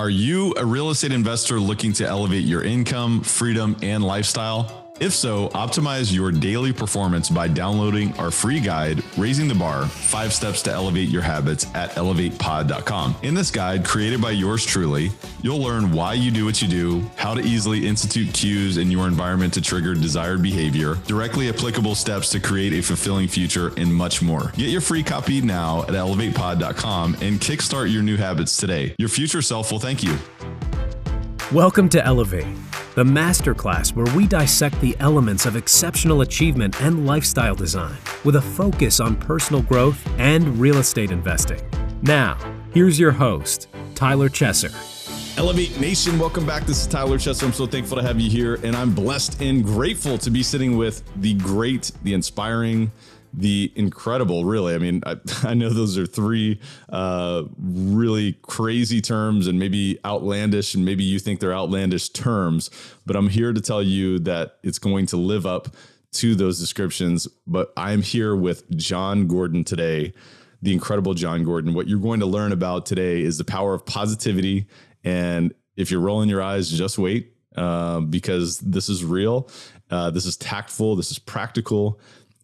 Are you a real estate investor looking to elevate your income, freedom, and lifestyle? If so, optimize your daily performance by downloading our free guide, Raising the Bar Five Steps to Elevate Your Habits at elevatepod.com. In this guide, created by yours truly, you'll learn why you do what you do, how to easily institute cues in your environment to trigger desired behavior, directly applicable steps to create a fulfilling future, and much more. Get your free copy now at elevatepod.com and kickstart your new habits today. Your future self will thank you. Welcome to Elevate the masterclass where we dissect the elements of exceptional achievement and lifestyle design with a focus on personal growth and real estate investing. Now, here's your host, Tyler Chesser. Elevate Nation, welcome back. This is Tyler Chesser. I'm so thankful to have you here, and I'm blessed and grateful to be sitting with the great, the inspiring, the incredible, really. I mean, I, I know those are three uh, really crazy terms and maybe outlandish, and maybe you think they're outlandish terms, but I'm here to tell you that it's going to live up to those descriptions. But I'm here with Jon Gordon today, the incredible Jon Gordon. What you're going to learn about today is the power of positivity. And if you're rolling your eyes, just wait uh, because this is real. Uh, this is tactful. This is practical.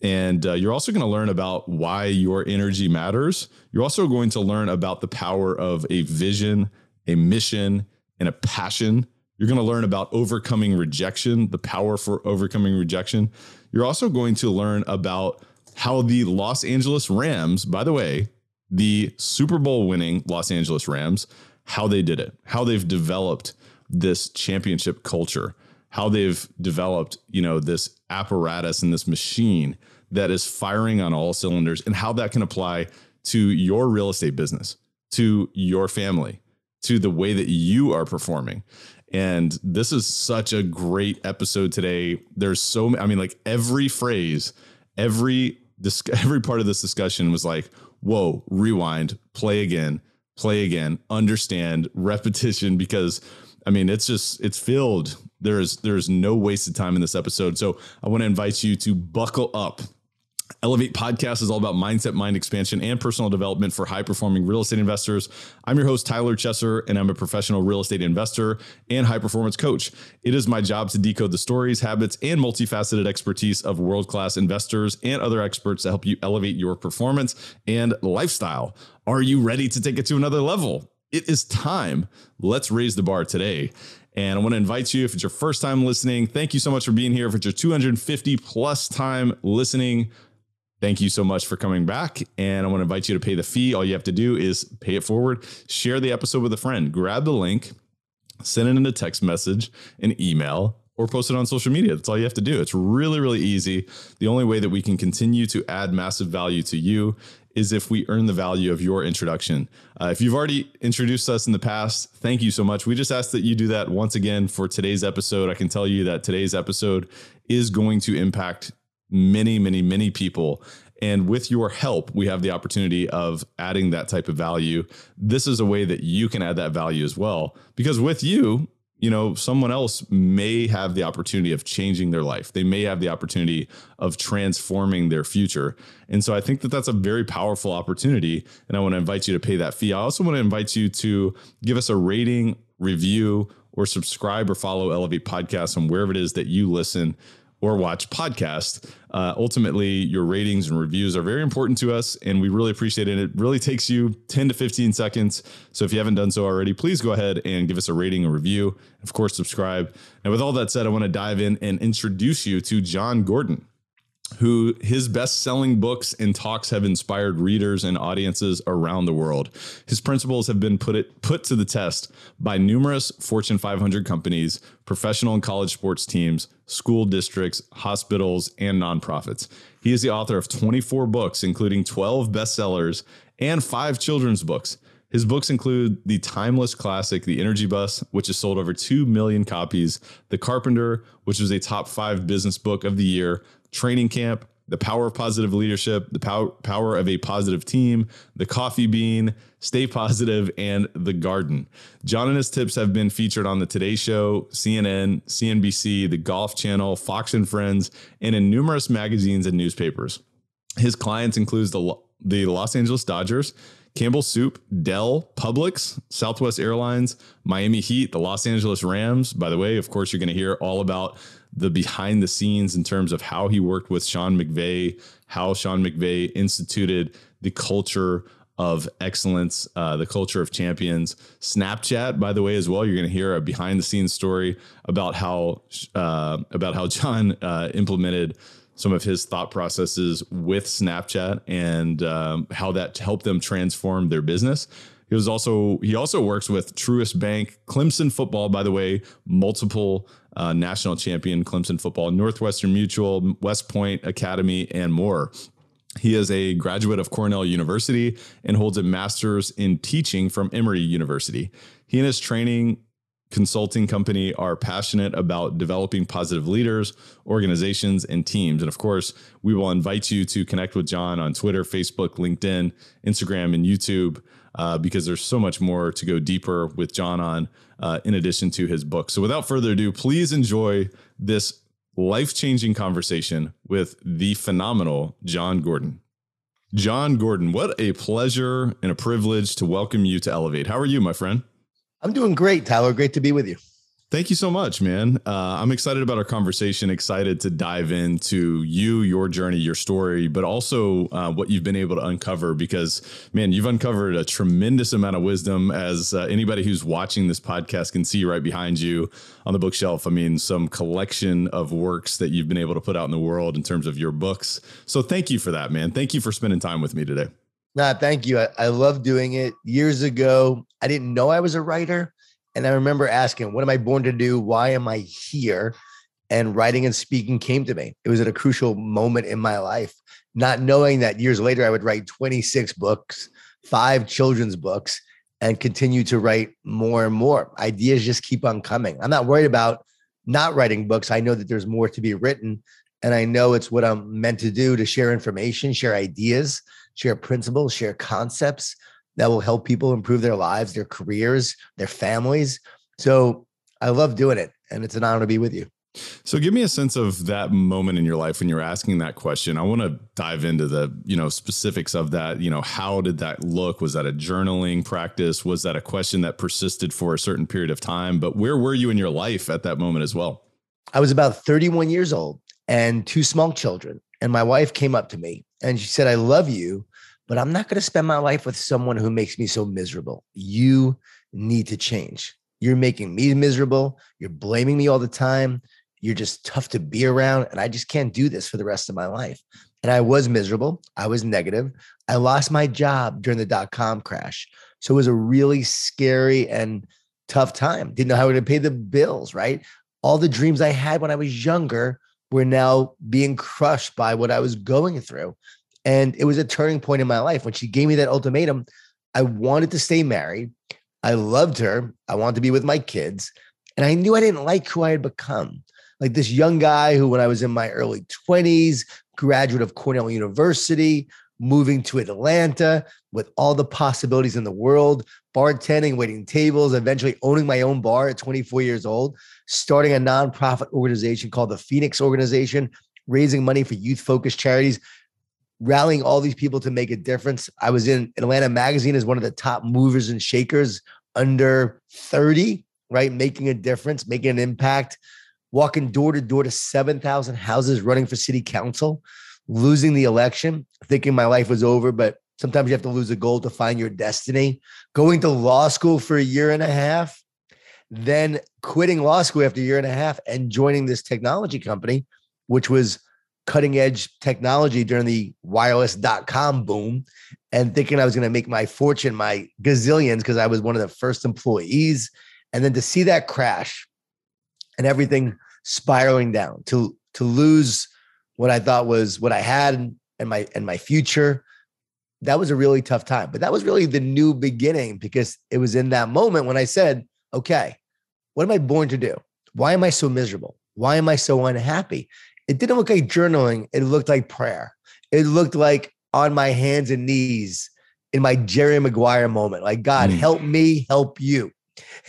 And uh, you're also going to learn about why your energy matters. You're also going to learn about the power of a vision, a mission, and a passion. You're going to learn about overcoming rejection, the power for overcoming rejection. You're also going to learn about how the Los Angeles Rams, by the way, the Super Bowl winning Los Angeles Rams, how they did it, how they've developed this championship culture how they've developed, you know, this apparatus and this machine that is firing on all cylinders and how that can apply to your real estate business, to your family, to the way that you are performing. And this is such a great episode today. There's so I mean like every phrase, every every part of this discussion was like, "Whoa, rewind, play again, play again, understand, repetition because I mean, it's just it's filled there's there's no wasted time in this episode. So I want to invite you to buckle up. Elevate Podcast is all about mindset, mind expansion, and personal development for high performing real estate investors. I'm your host, Tyler Chesser, and I'm a professional real estate investor and high performance coach. It is my job to decode the stories, habits, and multifaceted expertise of world class investors and other experts to help you elevate your performance and lifestyle. Are you ready to take it to another level? It is time. Let's raise the bar today. And I want to invite you, if it's your first time listening, thank you so much for being here. If it's your 250 plus time listening, thank you so much for coming back. And I want to invite you to pay the fee. All you have to do is pay it forward, share the episode with a friend, grab the link, send it in a text message, an email, or post it on social media. That's all you have to do. It's really, really easy. The only way that we can continue to add massive value to you is if we earn the value of your introduction. Uh, if you've already introduced us in the past, thank you so much. We just ask that you do that once again for today's episode. I can tell you that today's episode is going to impact many, many, many people. And with your help, we have the opportunity of adding that type of value. This is a way that you can add that value as well. Because with you, you know, someone else may have the opportunity of changing their life. They may have the opportunity of transforming their future. And so I think that that's a very powerful opportunity. And I want to invite you to pay that fee. I also want to invite you to give us a rating, review, or subscribe or follow Elevate Podcast on wherever it is that you listen or watch podcasts. Uh, ultimately, your ratings and reviews are very important to us, and we really appreciate it. It really takes you 10 to 15 seconds. So if you haven't done so already, please go ahead and give us a rating and review. Of course, subscribe. And with all that said, I want to dive in and introduce you to Jon Gordon who his best-selling books and talks have inspired readers and audiences around the world. His principles have been put it, put to the test by numerous Fortune 500 companies, professional and college sports teams, school districts, hospitals, and nonprofits. He is the author of 24 books, including 12 bestsellers and 5 children's books. His books include the timeless classic, The Energy Bus, which has sold over 2 million copies, The Carpenter, which was a top five business book of the year, Training Camp, The Power of Positive Leadership, The Power, power of a Positive Team, The Coffee Bean, Stay Positive, and The Garden. Jon and his tips have been featured on The Today Show, CNN, CNBC, The Golf Channel, Fox and Friends, and in numerous magazines and newspapers. His clients includes the, the Los Angeles Dodgers, Campbell Soup, Dell, Publix, Southwest Airlines, Miami Heat, the Los Angeles Rams. By the way, of course, you're going to hear all about the behind the scenes in terms of how he worked with Sean McVay, how Sean McVay instituted the culture of excellence, uh, the culture of champions. Snapchat, by the way, as well. You're going to hear a behind the scenes story about how uh, about how Jon uh, implemented some of his thought processes with Snapchat and um, how that helped them transform their business. He was also he also works with Truist Bank, Clemson football, by the way, multiple uh, national champion Clemson football, Northwestern Mutual, West Point Academy, and more. He is a graduate of Cornell University and holds a master's in teaching from Emory University. He and his training consulting company are passionate about developing positive leaders, organizations, and teams. And of course, we will invite you to connect with Jon on Twitter, Facebook, LinkedIn, Instagram, and YouTube. Uh, because there's so much more to go deeper with Jon on, uh, in addition to his book. So, without further ado, please enjoy this life changing conversation with the phenomenal Jon Gordon. Jon Gordon, what a pleasure and a privilege to welcome you to Elevate. How are you, my friend? I'm doing great, Tyler. Great to be with you. Thank you so much, man. Uh, I'm excited about our conversation, excited to dive into you, your journey, your story, but also uh, what you've been able to uncover because, man, you've uncovered a tremendous amount of wisdom, as uh, anybody who's watching this podcast can see right behind you on the bookshelf. I mean, some collection of works that you've been able to put out in the world in terms of your books. So thank you for that, man. Thank you for spending time with me today. Nah, thank you. I, I love doing it. Years ago, I didn't know I was a writer and I remember asking, what am I born to do? Why am I here? And writing and speaking came to me. It was at a crucial moment in my life, not knowing that years later I would write 26 books, five children's books, and continue to write more and more. Ideas just keep on coming. I'm not worried about not writing books. I know that there's more to be written. And I know it's what I'm meant to do to share information, share ideas, share principles, share concepts that will help people improve their lives, their careers, their families. So I love doing it. And it's an honor to be with you. So give me a sense of that moment in your life when you're asking that question. I want to dive into the, you know, specifics of that. You know, how did that look? Was that a journaling practice? Was that a question that persisted for a certain period of time? But where were you in your life at that moment as well? I was about 31 years old and two small children. And my wife came up to me and she said, I love you, but I'm not going to spend my life with someone who makes me so miserable. You need to change. You're making me miserable. You're blaming me all the time. You're just tough to be around. And I just can't do this for the rest of my life. And I was miserable. I was negative. I lost my job during the dot com crash. So it was a really scary and tough time. Didn't know how to pay the bills, right? All the dreams I had when I was younger were now being crushed by what I was going through. And it was a turning point in my life. When she gave me that ultimatum, I wanted to stay married. I loved her. I wanted to be with my kids. And I knew I didn't like who I had become. Like this young guy who, when I was in my early 20s, graduate of Cornell University, moving to Atlanta with all the possibilities in the world, bartending, waiting tables, eventually owning my own bar at 24 years old, starting a nonprofit organization called the Phoenix Organization, raising money for youth focused charities, rallying all these people to make a difference. I was in Atlanta Magazine as one of the top movers and shakers under 30, right? Making a difference, making an impact, walking door to door to 7,000 houses, running for city council, losing the election, thinking my life was over, but sometimes you have to lose a goal to find your destiny, going to law school for a year and a half, then quitting law school after a year and a half and joining this technology company, which was cutting edge technology during the wireless.com boom and thinking I was going to make my fortune, my gazillions, because I was one of the first employees. And then to see that crash and everything spiraling down, to to lose what I thought was what I had and my and my future, that was a really tough time. But that was really the new beginning because it was in that moment when I said, okay, what am I born to do? Why am I so miserable? Why am I so unhappy? it didn't look like journaling. It looked like prayer. It looked like on my hands and knees in my Jerry Maguire moment. Like, God, mm. help me, help you.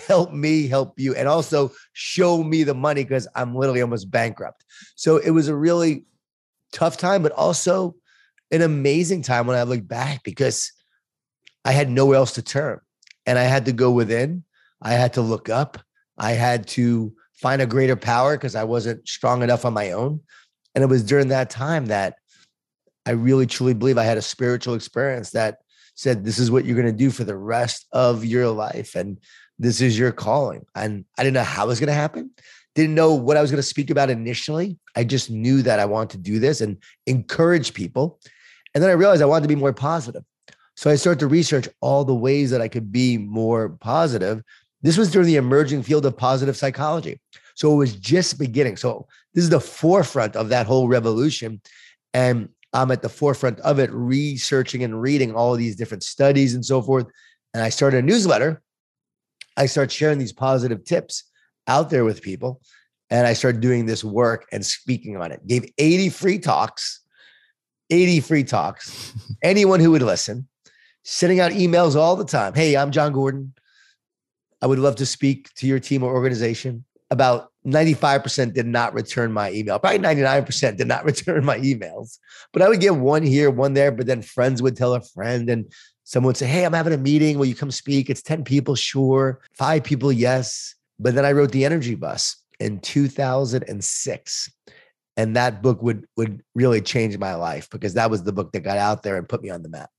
Help me, help you. And also show me the money because I'm literally almost bankrupt. So it was a really tough time, but also an amazing time when I look back because I had nowhere else to turn. And I had to go within. I had to look up. I had to find a greater power because I wasn't strong enough on my own. And it was during that time that I really truly believe I had a spiritual experience that said, This is what you're going to do for the rest of your life. And this is your calling. And I didn't know how it was going to happen. Didn't know what I was going to speak about initially. I just knew that I wanted to do this and encourage people. And then I realized I wanted to be more positive. So I started to research all the ways that I could be more positive. This was during the emerging field of positive psychology. So it was just beginning. So this is the forefront of that whole revolution. And I'm at the forefront of it, researching and reading all these different studies and so forth. And I started a newsletter. I started sharing these positive tips out there with people. And I started doing this work and speaking on it. Gave 80 free talks, 80 free talks. Anyone who would listen sending out emails all the time. Hey, I'm Jon Gordon. I would love to speak to your team or organization. About 95% did not return my email. Probably 99% did not return my emails. But I would get one here, one there. But then friends would tell a friend, and someone would say, Hey, I'm having a meeting. Will you come speak? It's 10 people, sure. Five people, yes. But then I wrote The Energy Bus in 2006 and that book would would really change my life because that was the book that got out there and put me on the map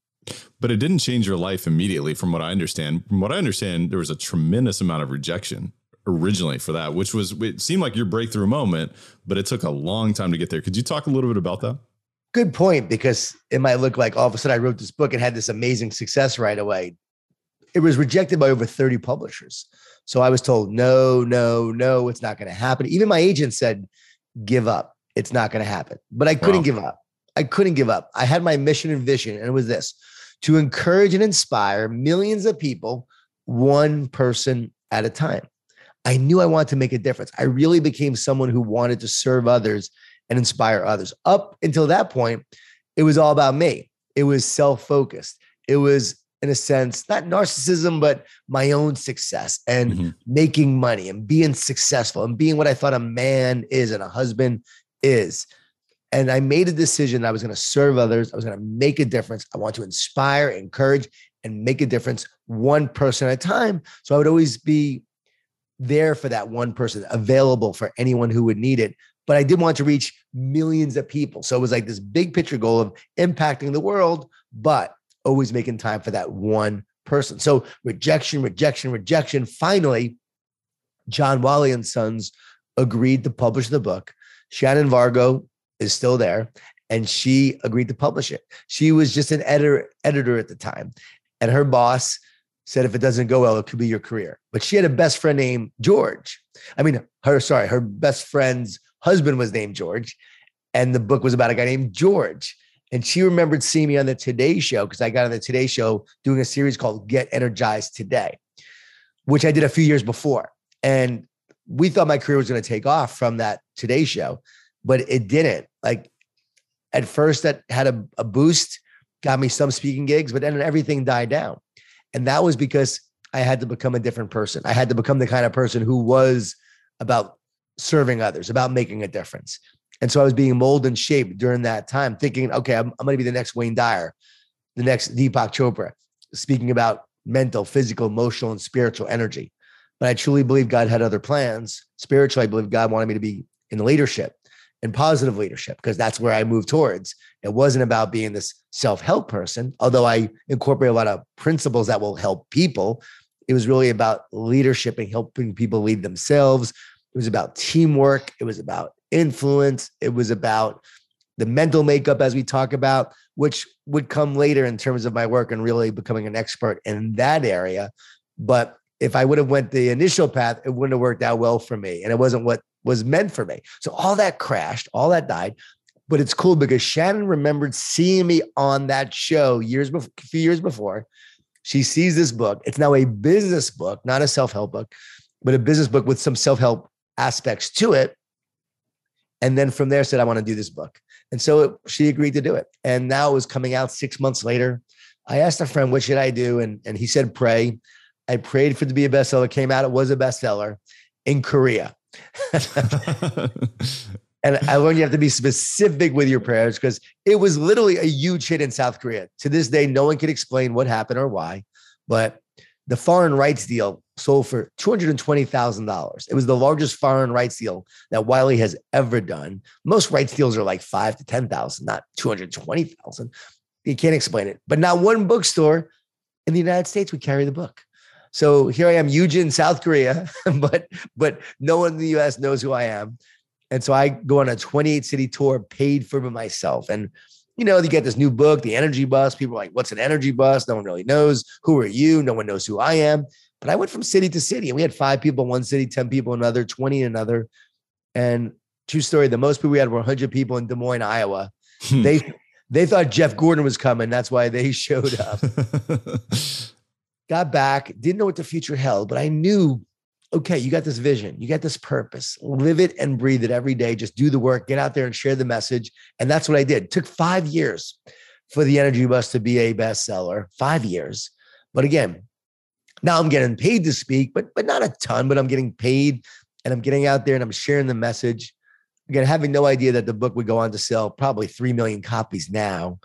but it didn't change your life immediately, from what I understand. From what I understand, there was a tremendous amount of rejection originally for that, which was it seemed like your breakthrough moment, but it took a long time to get there. Could you talk a little bit about that? Good point, because it might look like all of a sudden I wrote this book and had this amazing success right away. It was rejected by over 30 publishers. So I was told, no, no, no, it's not going to happen. Even my agent said, give up. It's not going to happen. But I couldn't wow. give up. I couldn't give up. I had my mission and vision, and it was this to encourage and inspire millions of people, one person at a time. I knew I wanted to make a difference. I really became someone who wanted to serve others and inspire others. Up until that point, it was all about me. It was self focused. It was, in a sense, not narcissism, but my own success and mm-hmm. making money and being successful and being what I thought a man is and a husband is. And I made a decision I was going to serve others. I was going to make a difference. I want to inspire, encourage, and make a difference one person at a time. So I would always be there for that one person, available for anyone who would need it. But I did want to reach millions of people. So it was like this big picture goal of impacting the world, but always making time for that one person. So rejection, rejection, rejection. Finally, John Wiley and Sons agreed to publish the book. Shannon Vargo is still there and she agreed to publish it. She was just an editor editor at the time, and her boss said if it doesn't go well, it could be your career. But she had a best friend named George. I mean, her sorry, her best friend's husband was named George, and the book was about a guy named George. And she remembered seeing me on the Today Show because I got on the Today Show doing a series called Get Energized Today, which I did a few years before. And we thought my career was going to take off from that Today Show but it didn't. Like at first, that had a, a boost, got me some speaking gigs, but then everything died down. And that was because I had to become a different person. I had to become the kind of person who was about serving others, about making a difference. And so I was being molded and shaped during that time, thinking, okay, I'm, I'm going to be the next Wayne Dyer, the next Deepak Chopra, speaking about mental, physical, emotional, and spiritual energy. But I truly believe God had other plans. Spiritually, I believe God wanted me to be in leadership and positive leadership because that's where I moved towards. It wasn't about being this self help person, although I incorporate a lot of principles that will help people. It was really about leadership and helping people lead themselves. It was about teamwork. It was about influence. It was about the mental makeup, as we talk about, which would come later in terms of my work and really becoming an expert in that area. But if I would have went the initial path, it wouldn't have worked out well for me. And it wasn't what was meant for me. So all that crashed, all that died. But it's cool because Shannon remembered seeing me on that show years before, a few years before. She sees this book. It's now a business book, not a self-help book, but a business book with some self-help aspects to it. And then from there said, I want to do this book. And so it, she agreed to do it. And now it was coming out six months later. I asked a friend, what should I do? And, and he said, pray. I prayed for it to be a bestseller, came out, it was a bestseller in Korea. and I learned you have to be specific with your prayers because it was literally a huge hit in South Korea. To this day, no one can explain what happened or why, but the foreign rights deal sold for $220,000. It was the largest foreign rights deal that Wiley has ever done. Most rights deals are like five to 10,000, not 220,000. You can't explain it. But not one bookstore in the United States would carry the book. So here I am, Eugen, South Korea, but but no one in the US knows who I am. And so I go on a 28 city tour paid for by myself. And you know, you get this new book, The Energy Bus. People are like, what's an energy bus? No one really knows. Who are you? No one knows who I am. But I went from city to city and we had five people in one city, 10 people in another, 20 in another. And true story, the most people we had were 100 people in Des Moines, Iowa. Hmm. They they thought Jeff Gordon was coming. That's why they showed up. Got back, didn't know what the future held, but I knew okay, you got this vision, you got this purpose, live it and breathe it every day. Just do the work, get out there and share the message. And that's what I did. It took five years for the Energy Bus to be a bestseller, five years. But again, now I'm getting paid to speak, but but not a ton, but I'm getting paid and I'm getting out there and I'm sharing the message. Again, having no idea that the book would go on to sell probably 3 million copies now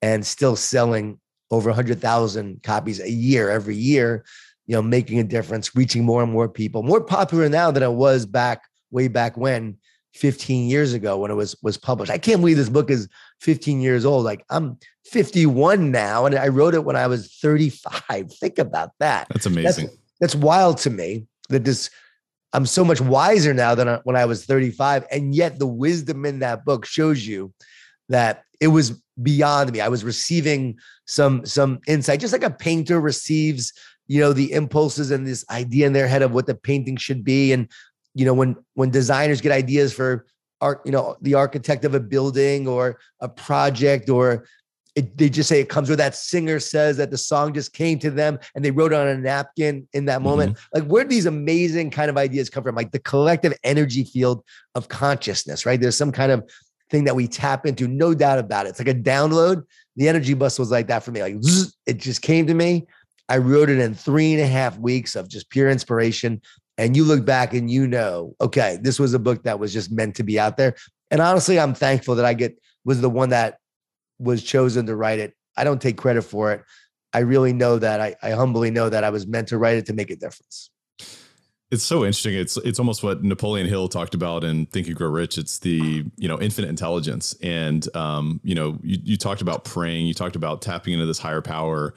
and still selling over 100,000 copies a year every year you know, making a difference, reaching more and more people, more popular now than it was back way back when 15 years ago when it was was published. I can't believe this book is 15 years old. Like I'm 51 now and I wrote it when I was 35. Think about that. That's amazing. That's, that's wild to me that this I'm so much wiser now than when I was 35 and yet the wisdom in that book shows you that it was beyond me. I was receiving some some insight just like a painter receives you know the impulses and this idea in their head of what the painting should be and you know when when designers get ideas for art you know the architect of a building or a project or it, they just say it comes where that singer says that the song just came to them and they wrote on a napkin in that moment. Mm-hmm. Like, where do these amazing kind of ideas come from? Like the collective energy field of consciousness, right? There's some kind of thing that we tap into, no doubt about it. It's like a download. The energy bus was like that for me. Like, zzz, it just came to me. I wrote it in three and a half weeks of just pure inspiration. And you look back and you know, okay, this was a book that was just meant to be out there. And honestly, I'm thankful that I get was the one that was chosen to write it. I don't take credit for it. I really know that I, I humbly know that I was meant to write it to make a difference. It's so interesting. It's it's almost what Napoleon Hill talked about in Think and Grow Rich. It's the you know infinite intelligence, and um, you know you, you talked about praying. You talked about tapping into this higher power,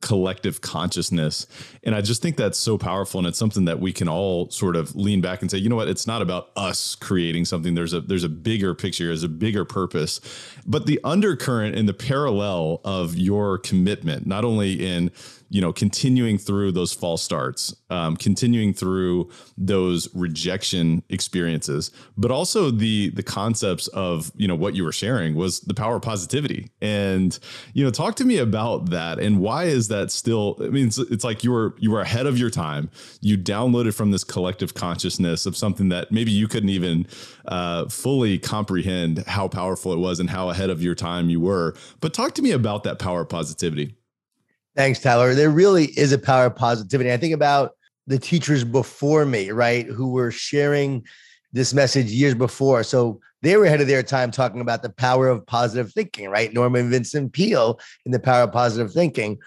collective consciousness. And I just think that's so powerful. And it's something that we can all sort of lean back and say, you know what, it's not about us creating something. There's a there's a bigger picture, there's a bigger purpose. But the undercurrent and the parallel of your commitment, not only in you know, continuing through those false starts, um, continuing through those rejection experiences, but also the the concepts of you know what you were sharing was the power of positivity. And you know, talk to me about that and why is that still? I mean, it's, it's like you were you were ahead of your time. You downloaded from this collective consciousness of something that maybe you couldn't even uh, fully comprehend how powerful it was and how ahead of your time you were. But talk to me about that power of positivity. Thanks, Tyler. There really is a power of positivity. I think about the teachers before me, right, who were sharing this message years before. So they were ahead of their time talking about the power of positive thinking, right? Norman Vincent Peale in the power of positive thinking.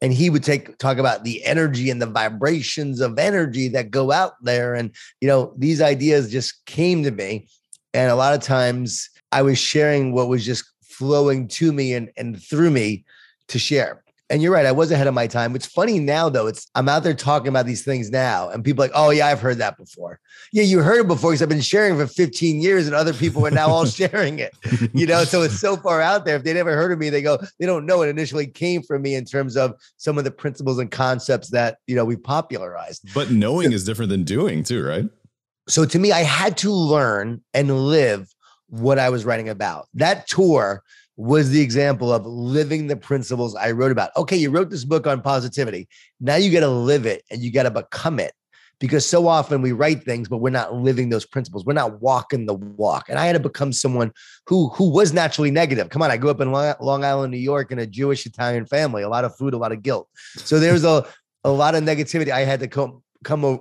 And he would take talk about the energy and the vibrations of energy that go out there. And, you know, these ideas just came to me. And a lot of times I was sharing what was just flowing to me and, and through me to share. And you're right, I was ahead of my time. It's funny now though. It's I'm out there talking about these things now, and people like, oh yeah, I've heard that before. Yeah, you heard it before because I've been sharing for 15 years, and other people are now all sharing it. You know, so it's so far out there. If they never heard of me, they go, they don't know it initially came from me in terms of some of the principles and concepts that you know we popularized. But knowing is different than doing too, right? So to me, I had to learn and live what I was writing about. That tour was the example of living the principles I wrote about. Okay, you wrote this book on positivity. Now you got to live it and you got to become it. Because so often we write things, but we're not living those principles. We're not walking the walk. And I had to become someone who who was naturally negative. Come on, I grew up in Long Island, New York, in a Jewish Italian family. A lot of food, a lot of guilt. So there's a a lot of negativity I had to come come uh,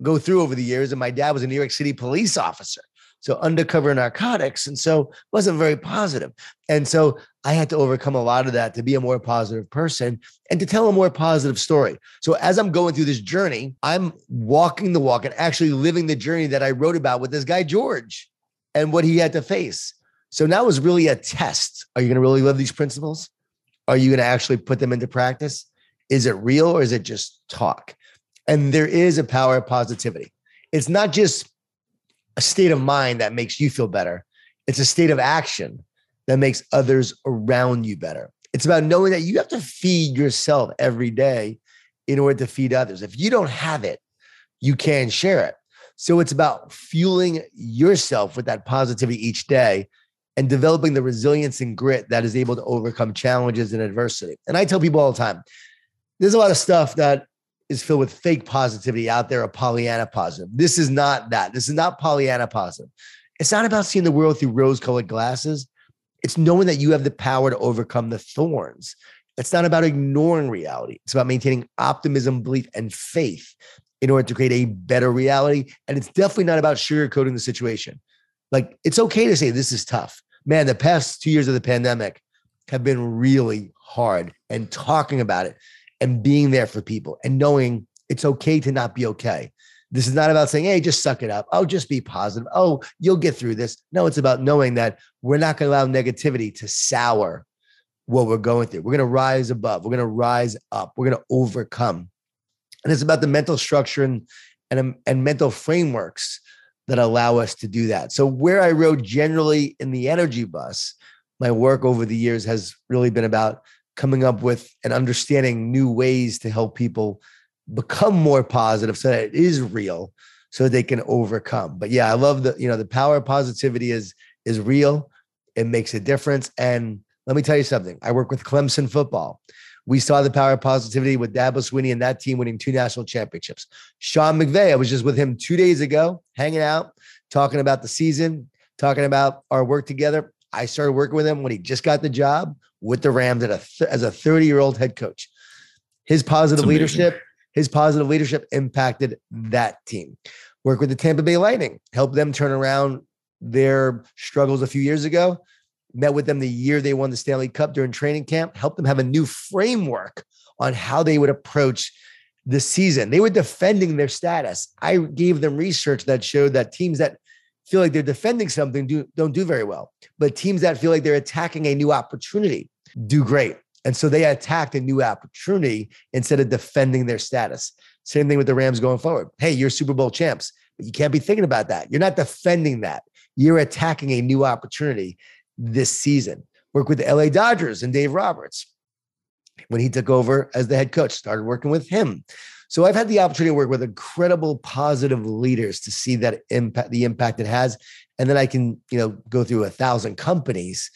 go through over the years. And my dad was a New York City police officer. So undercover narcotics. And so wasn't very positive. And so I had to overcome a lot of that to be a more positive person and to tell a more positive story. So as I'm going through this journey, I'm walking the walk and actually living the journey that I wrote about with this guy, George, and what he had to face. So now is really a test. Are you going to really live these principles? Are you going to actually put them into practice? Is it real or is it just talk? And there is a power of positivity. It's not just a state of mind that makes you feel better, it's a state of action that makes others around you better. It's about knowing that you have to feed yourself every day in order to feed others. If you don't have it, you can't share it. So it's about fueling yourself with that positivity each day and developing the resilience and grit that is able to overcome challenges and adversity. And I tell people all the time there's a lot of stuff that is filled with fake positivity out there, a Pollyanna positive. This is not that. This is not Pollyanna positive. It's not about seeing the world through rose colored glasses. It's knowing that you have the power to overcome the thorns. It's not about ignoring reality. It's about maintaining optimism, belief, and faith in order to create a better reality. And it's definitely not about sugarcoating the situation. Like, it's okay to say this is tough. Man, the past two years of the pandemic have been really hard. And talking about it and being there for people and knowing it's okay to not be okay. This is not about saying, hey, just suck it up. Oh, just be positive. Oh, you'll get through this. No, it's about knowing that we're not going to allow negativity to sour what we're going through. We're going to rise above. We're going to rise up. We're going to overcome. And it's about the mental structure and, and, um, and mental frameworks that allow us to do that. So, where I rode generally in the energy bus, my work over the years has really been about coming up with and understanding new ways to help people become more positive so that it is real so they can overcome. But yeah i love the you know the power of positivity is is real. It makes a difference. And let me tell you something. I work with clemson football. We saw the power of positivity with Dabo Swinney and that team winning two national championships. Sean McVay, I was just with him two days ago, hanging out, talking about the season, talking about our work together. I started working with him when he just got the job with the Rams a th- as a 30 year old head coach. His positive leadership, his positive leadership impacted that team. Work with the Tampa Bay Lightning, helped them turn around their struggles a few years ago. Met with them the year they won the Stanley Cup during training camp, helped them have a new framework on how they would approach the season. They were defending their status. I gave them research that showed that teams that feel like they're defending something do, don't do very well. But teams that feel like they're attacking a new opportunity do great. And so they attacked a new opportunity instead of defending their status. Same thing with the Rams going forward. Hey, you're Super Bowl champs, but you can't be thinking about that. You're not defending that. You're attacking a new opportunity this season. Work with the LA Dodgers and Dave Roberts when he took over as the head coach, started working with him. So I've had the opportunity to work with incredible positive leaders to see that impact, the impact it has. And then I can, you know, go through a thousand companies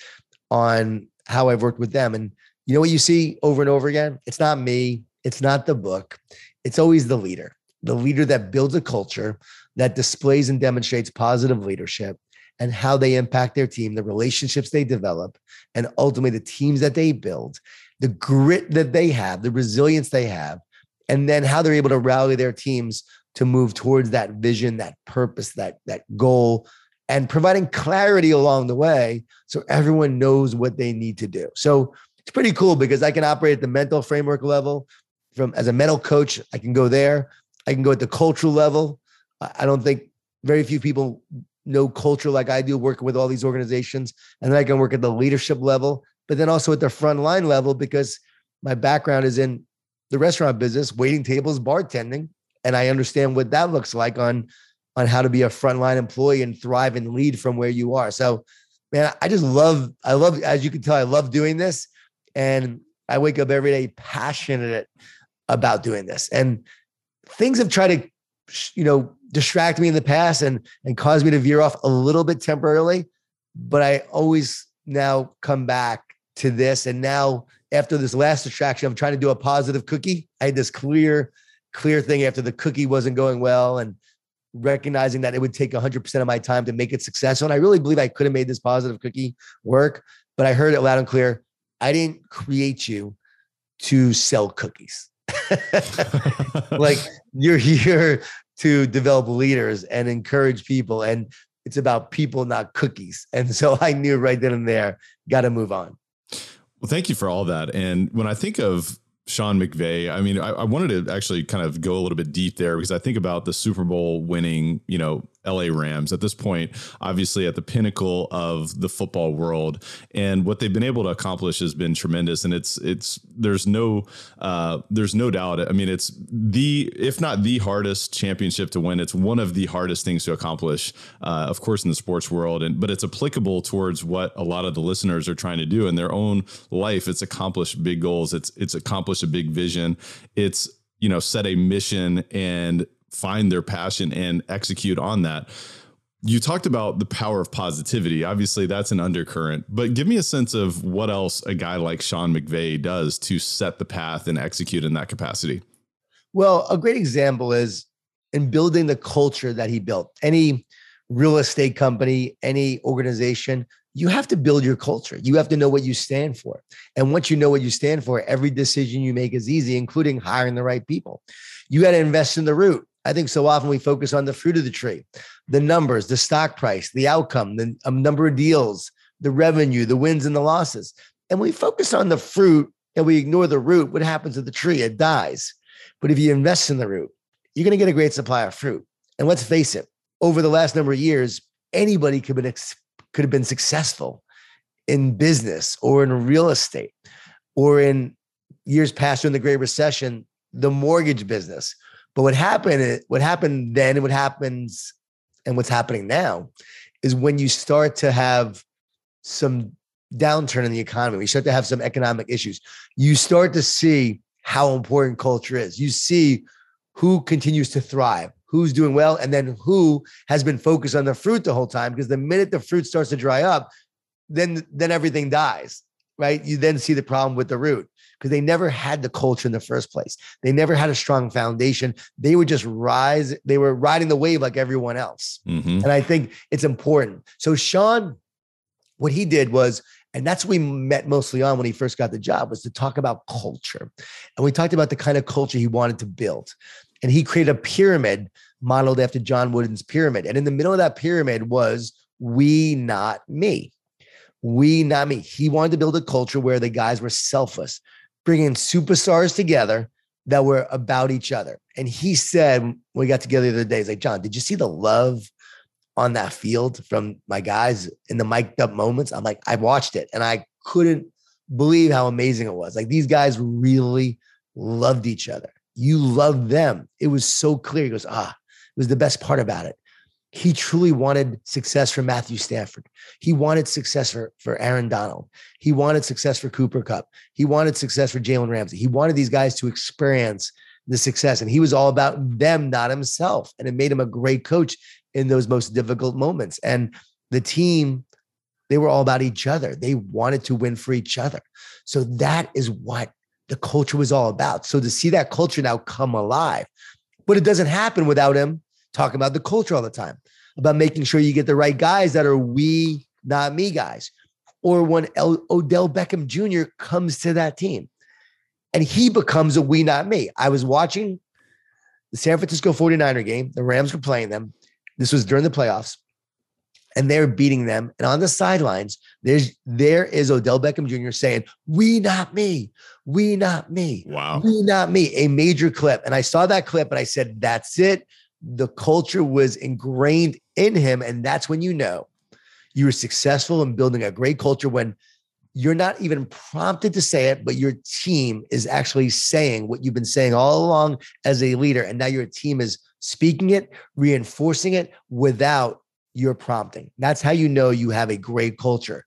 on how I've worked with them. And you know what you see over and over again? It's not me, it's not the book, it's always the leader, the leader that builds a culture that displays and demonstrates positive leadership and how they impact their team, the relationships they develop, and ultimately the teams that they build, the grit that they have, the resilience they have, and then how they're able to rally their teams to move towards that vision, that purpose, that that goal, and providing clarity along the way so everyone knows what they need to do. So it's pretty cool because I can operate at the mental framework level. From as a mental coach, I can go there. I can go at the cultural level. I don't think very few people know culture like I do, working with all these organizations. And then I can work at the leadership level, but then also at the front line level because my background is in the restaurant business, waiting tables, bartending, and I understand what that looks like on on how to be a frontline employee and thrive and lead from where you are. So, man, I just love, I love, as you can tell, I love doing this. And I wake up every day passionate about doing this. And things have tried to, you know, distract me in the past and and cause me to veer off a little bit temporarily. But I always now come back to this. And now after this last distraction, I'm trying to do a positive cookie. I had this clear, clear thing after the cookie wasn't going well. And recognizing that it would take 100% of my time to make it successful. And I really believe I could have made this positive cookie work, but I heard it loud and clear. I didn't create you to sell cookies. like you're here to develop leaders and encourage people and It's about people, not cookies. And so I knew right then and there, got to move on. Well, thank you for all that. And when I think of Sean McVay. I mean, I, I, wanted to actually kind of go a little bit deep there because I think about the Super Bowl winning, you know, LA Rams at this point, obviously at the pinnacle of the football world, and what they've been able to accomplish has been tremendous. And it's it's there's no uh, there's no doubt. I mean, it's the if not the hardest championship to win. It's one of the hardest things to accomplish, uh, of course, in the sports world. And but it's applicable towards what a lot of the listeners are trying to do in their own life. It's accomplished big goals. It's it's accomplished a big vision. It's you know set a mission and find their passion and execute on that. You talked about the power of positivity. Obviously, that's an undercurrent, but give me a sense of what else a guy like Sean McVay does to set the path and execute in that capacity. Well, a great example is in building the culture that he built. Any real estate company, any organization, you have to build your culture. You have to know what you stand for. And once you know what you stand for, every decision you make is easy, including hiring the right people. You got to invest in the root. I think so often we focus on the fruit of the tree, the numbers, the stock price, the outcome, the um, number of deals, the revenue, the wins and the losses. And we focus on the fruit and we ignore the root. What happens to the tree? It dies. But if you invest in the root, you're going to get a great supply of fruit. And let's face it, over the last number of years, anybody could have been, could have been successful in business or in real estate or in years past during the Great Recession, the mortgage business but what happened, eh, what happened then, and what happens, and what's happening now, is when you start to have some downturn in the economy, we start to have some economic issues. You start to see how important culture is. You see who continues to thrive, who's doing well, and then who has been focused on the fruit the whole time. Because the minute the fruit starts to dry up, then then everything dies, right? You then see the problem with the root because they never had the culture in the first place. They never had a strong foundation. They would just rise, they were riding the wave like everyone else. Mm-hmm. And I think it's important. So, Sean, what he did was, and that's what we met mostly on when he first got the job, was to talk about culture. And we talked about the kind of culture he wanted to build. And he created a pyramid modeled after John Wooden's pyramid. And in the middle of that pyramid was we, not me. We, not me. He wanted to build a culture where the guys were selfless, bringing superstars together that were about each other. And he said, when we got together the other day, he's like, Jon, did you see the love on that field from my guys in the mic'd up moments? I'm like, I watched it and I couldn't believe how amazing it was. Like these guys really loved each other. You loved them. It was so clear. He goes, ah, it was the best part about it he truly wanted success for Matthew Stafford. He wanted success for, for Aaron Donald. He wanted success for Cooper Kupp. He wanted success for Jalen Ramsey. He wanted these guys to experience the success. And he was all about them, not himself. And it made him a great coach in those most difficult moments. And the team, they were all about each other. They wanted to win for each other. So that is what the culture was all about. So to see that culture now come alive, but it doesn't happen without him talking about the culture all the time, about making sure you get the right guys that are we, not me guys. Or when El- Odell Beckham Jr. comes to that team and he becomes a we, not me. I was watching the San Francisco 49er game. The Rams were playing them. This was during the playoffs. And they're beating them. And on the sidelines, there's there is Odell Beckham Jr. saying, We not me, we not me. Wow. We not me. A major clip. And I saw that clip and I said, That's it the culture was ingrained in him. And that's when you know you were successful in building a great culture when you're not even prompted to say it, but your team is actually saying what you've been saying all along as a leader. And now your team is speaking it, reinforcing it without your prompting. That's how you know you have a great culture.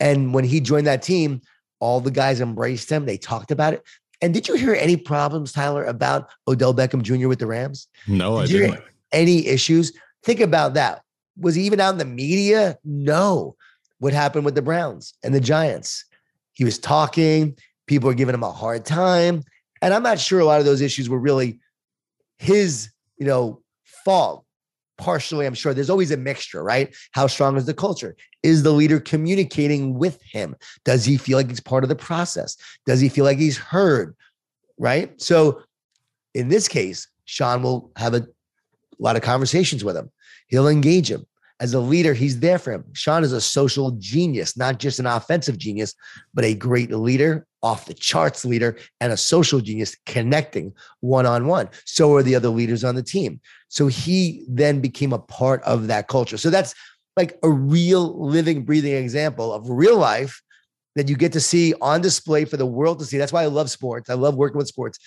And when he joined that team, all the guys embraced him. They talked about it. And did you hear any problems, Tyler, about Odell Beckham Jr. with the Rams? No, did I didn't. Any issues? Think about that. Was he even out in the media? No. What happened with the Browns and the Giants? He was talking. People were giving him a hard time. And I'm not sure a lot of those issues were really his, you know, fault partially, I'm sure there's always a mixture, right? How strong is the culture? Is the leader communicating with him? Does he feel like he's part of the process? Does he feel like he's heard? Right. So in this case, Sean will have a lot of conversations with him. He'll engage him. As a leader, he's there for him. Sean is a social genius, not just an offensive genius, but a great leader, off the charts leader, and a social genius connecting one on one. So are the other leaders on the team. So he then became a part of that culture. So that's like a real living, breathing example of real life that you get to see on display for the world to see. That's why I love sports. I love working with sports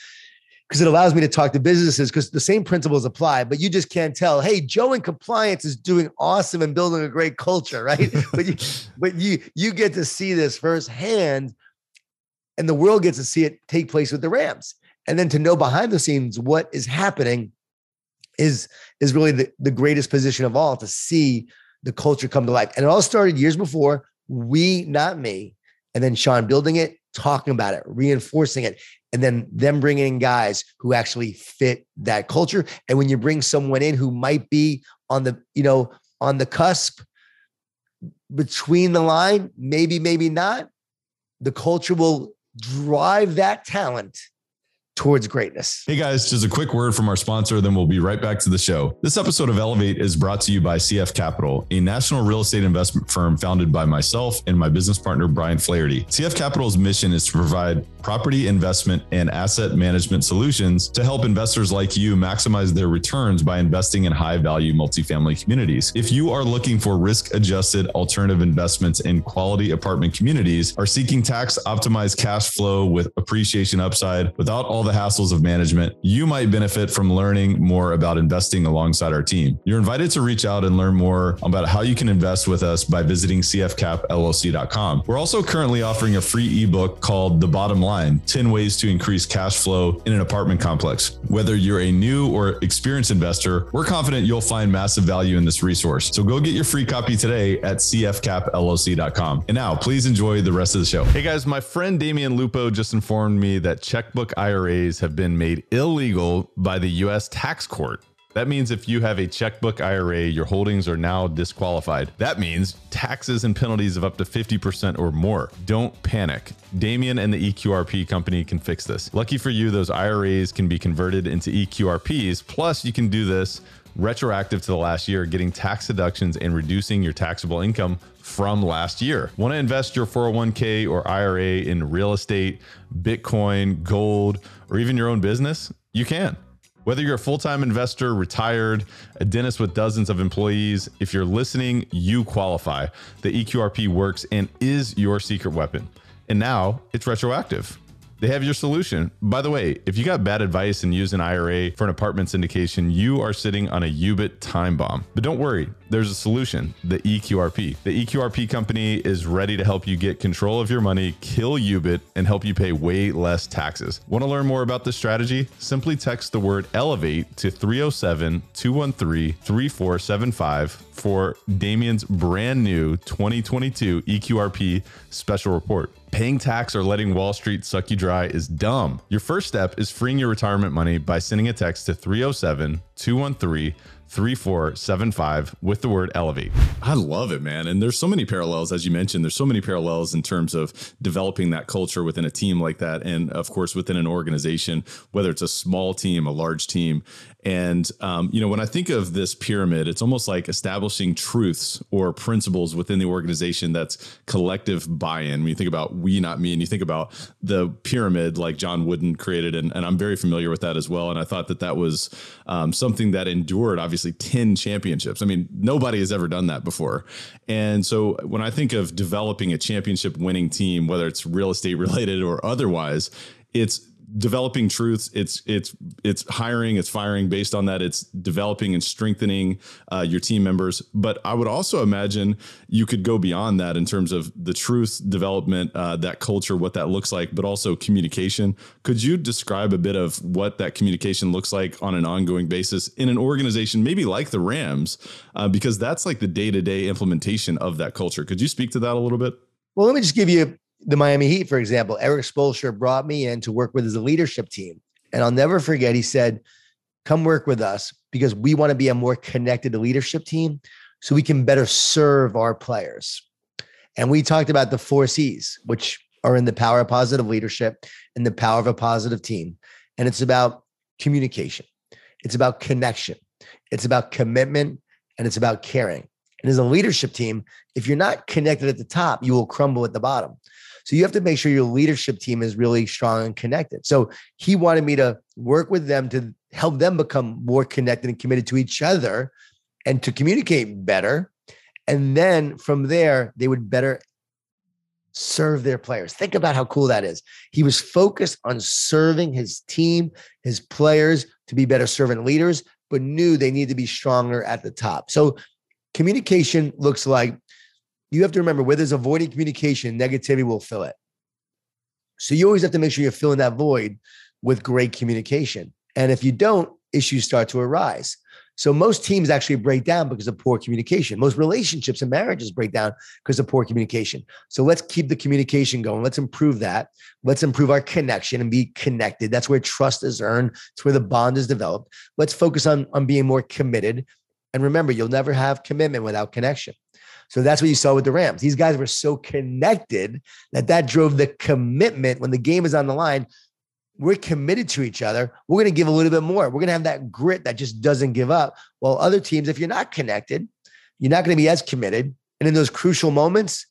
because it allows me to talk to businesses because the same principles apply, but you just can't tell, hey, Joe in compliance is doing awesome and building a great culture, right? but you but you you get to see this firsthand and the world gets to see it take place with the Rams. And then to know behind the scenes what is happening is is really the, the greatest position of all to see the culture come to life. And it all started years before, we, not me, and then Sean building it, talking about it, reinforcing it and then them bringing in guys who actually fit that culture. And when you bring someone in who might be on the, you know, on the cusp between the line, maybe, maybe not, the culture will drive that talent towards greatness. Hey guys, just a quick word from our sponsor, then we'll be right back to the show. This episode of Elevate is brought to you by CF Capital, a national real estate investment firm founded by myself and my business partner, Brian Flaherty. CF Capital's mission is to provide property investment and asset management solutions to help investors like you maximize their returns by investing in high value multifamily communities. If you are looking for risk adjusted alternative investments in quality apartment communities, are seeking tax optimized cash flow with appreciation upside without all the hassles of management, you might benefit from learning more about investing alongside our team. You're invited to reach out and learn more about how you can invest with us by visiting cfcapllc.com. We're also currently offering a free ebook called The Bottom Line 10 Ways to Increase Cash Flow in an Apartment Complex. Whether you're a new or experienced investor, we're confident you'll find massive value in this resource. So go get your free copy today at cfcapllc.com. And now, please enjoy the rest of the show. Hey guys, my friend Damion Lupo just informed me that checkbook IRA IRAs have been made illegal by the US tax court. That means if you have a checkbook IRA, your holdings are now disqualified. That means taxes and penalties of up to 50% or more. Don't panic. Damion and the EQRP company can fix this. Lucky for you, those IRAs can be converted into EQRPs. Plus, you can do this retroactive to the last year, getting tax deductions and reducing your taxable income from last year. Want to invest your 401k or IRA in real estate, Bitcoin, gold, or even your own business? You can. Whether you're a full time investor, retired, a dentist with dozens of employees, if you're listening, you qualify. The EQRP works and is your secret weapon. And now it's retroactive. They have your solution. By the way, if you got bad advice and use an IRA for an apartment syndication, you are sitting on a UBIT time bomb. But don't worry, there's a solution the EQRP. The EQRP company is ready to help you get control of your money, kill UBIT, and help you pay way less taxes. Want to learn more about this strategy? Simply text the word elevate to 307 213 3475 for Damion's brand new 2022 EQRP special report. Paying tax or letting Wall Street suck you dry is dumb. Your first step is freeing your retirement money by sending a text to 307 213 3475 with the word elevate. I love it, man. And there's so many parallels, as you mentioned, there's so many parallels in terms of developing that culture within a team like that. And of course, within an organization, whether it's a small team, a large team. And, um, you know, when I think of this pyramid, it's almost like establishing truths or principles within the organization that's collective buy in. When you think about we, not me, and you think about the pyramid like John Wooden created, and, and I'm very familiar with that as well. And I thought that that was um, something that endured, obviously, 10 championships. I mean, nobody has ever done that before. And so when I think of developing a championship winning team, whether it's real estate related or otherwise, it's developing truths it's it's it's hiring it's firing based on that. It's developing and strengthening uh, your team members. But i would also imagine you could go beyond that in terms of the truth development uh, that culture what that looks like but also communication. Could you describe a bit of what that communication looks like on an ongoing basis in an organization maybe like the rams uh, because that's like the day-to-day implementation of that culture. Could you speak to that a little bit? Well let me just give you the Miami Heat, for example, Erik Spoelstra brought me in to work with his leadership team. And I'll never forget, he said, Come work with us because we want to be a more connected leadership team so we can better serve our players. And we talked about the four C's, which are in the power of positive leadership and the power of a positive team. And it's about communication, it's about connection, it's about commitment, and it's about caring. And as a leadership team, if you're not connected at the top, you will crumble at the bottom. So you have to make sure your leadership team is really strong and connected. So he wanted me to work with them to help them become more connected and committed to each other and to communicate better. And then from there, they would better serve their players. Think about how cool that is. He was focused on serving his team, his players to be better servant leaders, but knew they need to be stronger at the top. So communication looks like you have to remember where there's avoiding communication, negativity will fill it. So you always have to make sure you're filling that void with great communication. And if you don't, issues start to arise. So most teams actually break down because of poor communication. Most relationships and marriages break down because of poor communication. So let's keep the communication going. Let's improve that. Let's improve our connection and be connected. That's where trust is earned. It's where the bond is developed. Let's focus on, on being more committed. And remember, you'll never have commitment without connection. So that's what you saw with the Rams. These guys were so connected that that drove the commitment when the game is on the line. We're committed to each other. We're going to give a little bit more. We're going to have that grit that just doesn't give up. While other teams, if you're not connected, you're not going to be as committed. And in those crucial moments,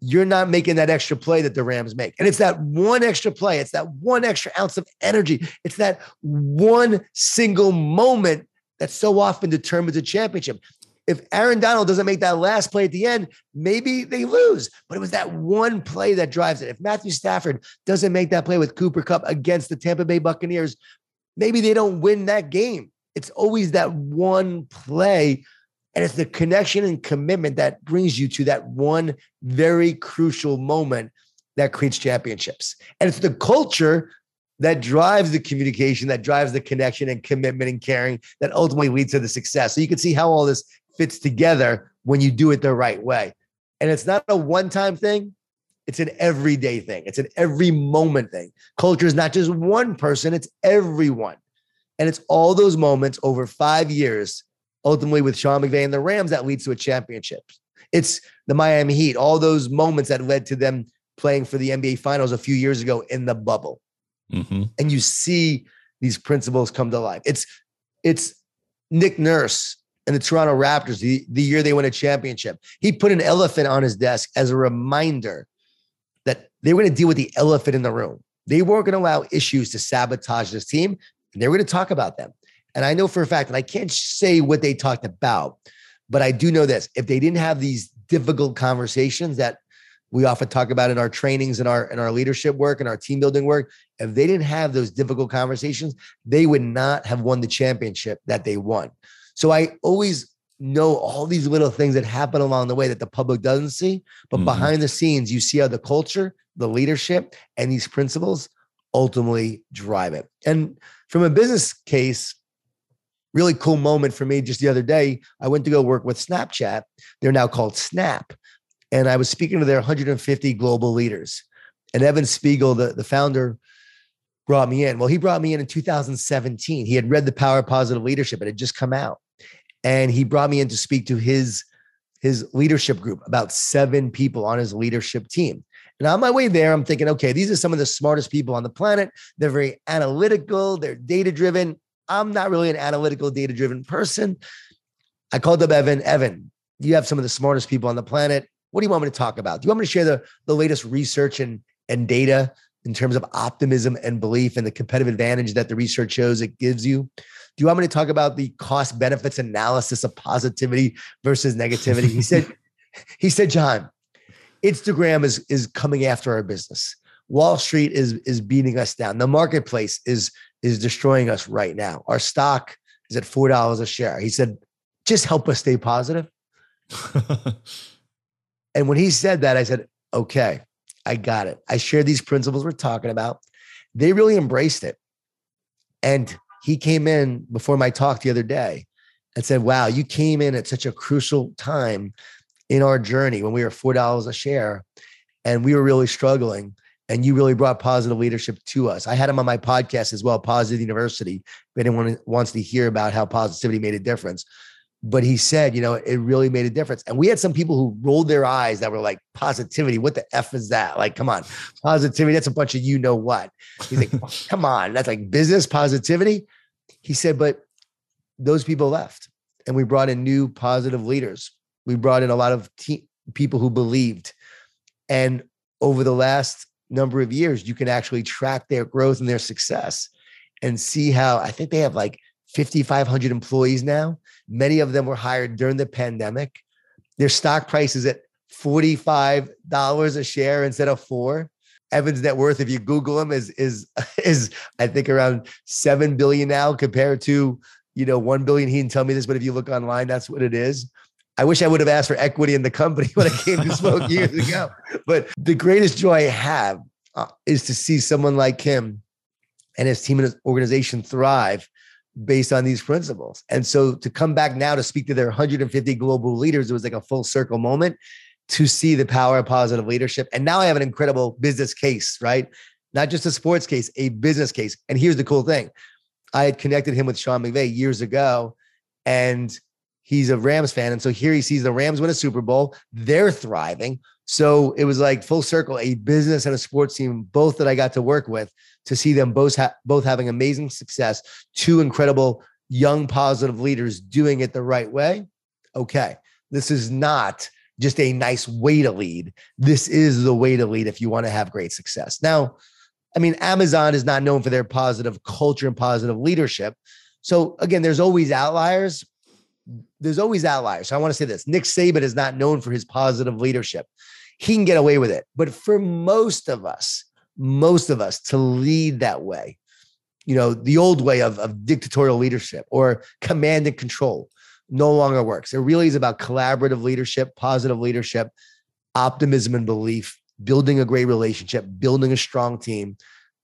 you're not making that extra play that the Rams make. And it's that one extra play, it's that one extra ounce of energy, it's that one single moment that so often determines a championship if Aaron Donald doesn't make that last play at the end, maybe they lose. But it was that one play that drives it. If Matthew Stafford doesn't make that play with Cooper Kupp against the Tampa Bay Buccaneers, maybe they don't win that game. It's always that one play. And it's the connection and commitment that brings you to that one very crucial moment that creates championships. And it's the culture that drives the communication, that drives the connection and commitment and caring that ultimately leads to the success. So you can see how all this fits together when you do it the right way. And it's not a one time thing, it's an everyday thing, it's an every moment thing. Culture is not just one person, it's everyone. And it's all those moments over five years, ultimately with Sean McVay and the Rams, that leads to a championship. It's the Miami Heat, all those moments that led to them playing for the NBA Finals a few years ago in the bubble. Mm-hmm. And you see these principles come to life. It's it's Nick Nurse and the Toronto Raptors the, the year they won a championship. He put an elephant on his desk as a reminder that they were going to deal with the elephant in the room. They weren't going to allow issues to sabotage this team, and they were going to talk about them. And I know for a fact, and I can't say what they talked about, but I do know this: if they didn't have these difficult conversations that we often talk about in our trainings and our in our leadership work and our team building work, if they didn't have those difficult conversations, they would not have won the championship that they won. So I always know all these little things that happen along the way that the public doesn't see. But mm-hmm. behind the scenes, you see how the culture, the leadership, and these principles ultimately drive it. And from a business case, really cool moment for me just the other day. I went to go work with Snapchat. They're now called Snap. And I was speaking to their 150 global leaders. And Evan Spiegel, the, the founder, brought me in. Well, he brought me in in 2017. He had read The Power of Positive Leadership. It had just come out and he brought me in to speak to his his leadership group, about seven people on his leadership team. And on my way there, I'm thinking, okay, these are some of the smartest people on the planet. They're very analytical, they're data driven. I'm not really an analytical, data driven person. I called up Evan. Evan, you have some of the smartest people on the planet. What do you want me to talk about? Do you want me to share the, the latest research and, and data in terms of optimism and belief and the competitive advantage that the research shows it gives you? You want me to talk about the cost benefits analysis of positivity versus negativity? He said, he said, Jon, Instagram is is coming after our business. Wall Street is is beating us down. The marketplace is is destroying us right now. Our stock is at four dollars a share. He said, just help us stay positive. and when he said that, I said, okay, I got it. I share these principles we're talking about. They really embraced it. And he came in before my talk the other day and said, Wow, you came in at such a crucial time in our journey when we were $4 a share and we were really struggling. And you really brought positive leadership to us. I had him on my podcast as well, Positive University. If anyone wants to hear about how positivity made a difference, but he said, you know, it really made a difference. And we had some people who rolled their eyes that were like, positivity, what the F is that? Like, come on, positivity, that's a bunch of you know what. He's like, come on, that's like business positivity. He said, but those people left and we brought in new positive leaders. We brought in a lot of te- people who believed. And over the last number of years, you can actually track their growth and their success and see how I think they have like 5,500 employees now. Many of them were hired during the pandemic. Their stock price is at $45 a share instead of four. Evan's net worth, if you Google him, is is is I think around seven billion now compared to you know one billion. He didn't tell me this, but if you look online, that's what it is. I wish I would have asked for equity in the company when I came to smoke years ago. But the greatest joy I have uh, is to see someone like him and his team and his organization thrive based on these principles. And so to come back now to speak to their 150 global leaders, it was like a full circle moment to see the power of positive leadership. And now I have an incredible business case, right? Not just a sports case, a business case. And here's the cool thing I had connected him with Sean McVay years ago, and he's a Rams fan. And so here he sees the Rams win a Super Bowl, they're thriving. So it was like full circle, a business and a sports team, both that I got to work with to see them both, ha- both having amazing success, two incredible young positive leaders doing it the right way. Okay. This is not just a nice way to lead. This is the way to lead if you want to have great success. Now, I mean, Amazon is not known for their positive culture and positive leadership. So again, there's always outliers. There's always outliers. So I want to say this Nick Saban is not known for his positive leadership. He can get away with it. But for most of us, most of us to lead that way, you know, the old way of, of dictatorial leadership or command and control, no longer works. It really is about collaborative leadership, positive leadership, optimism and belief, building a great relationship, building a strong team,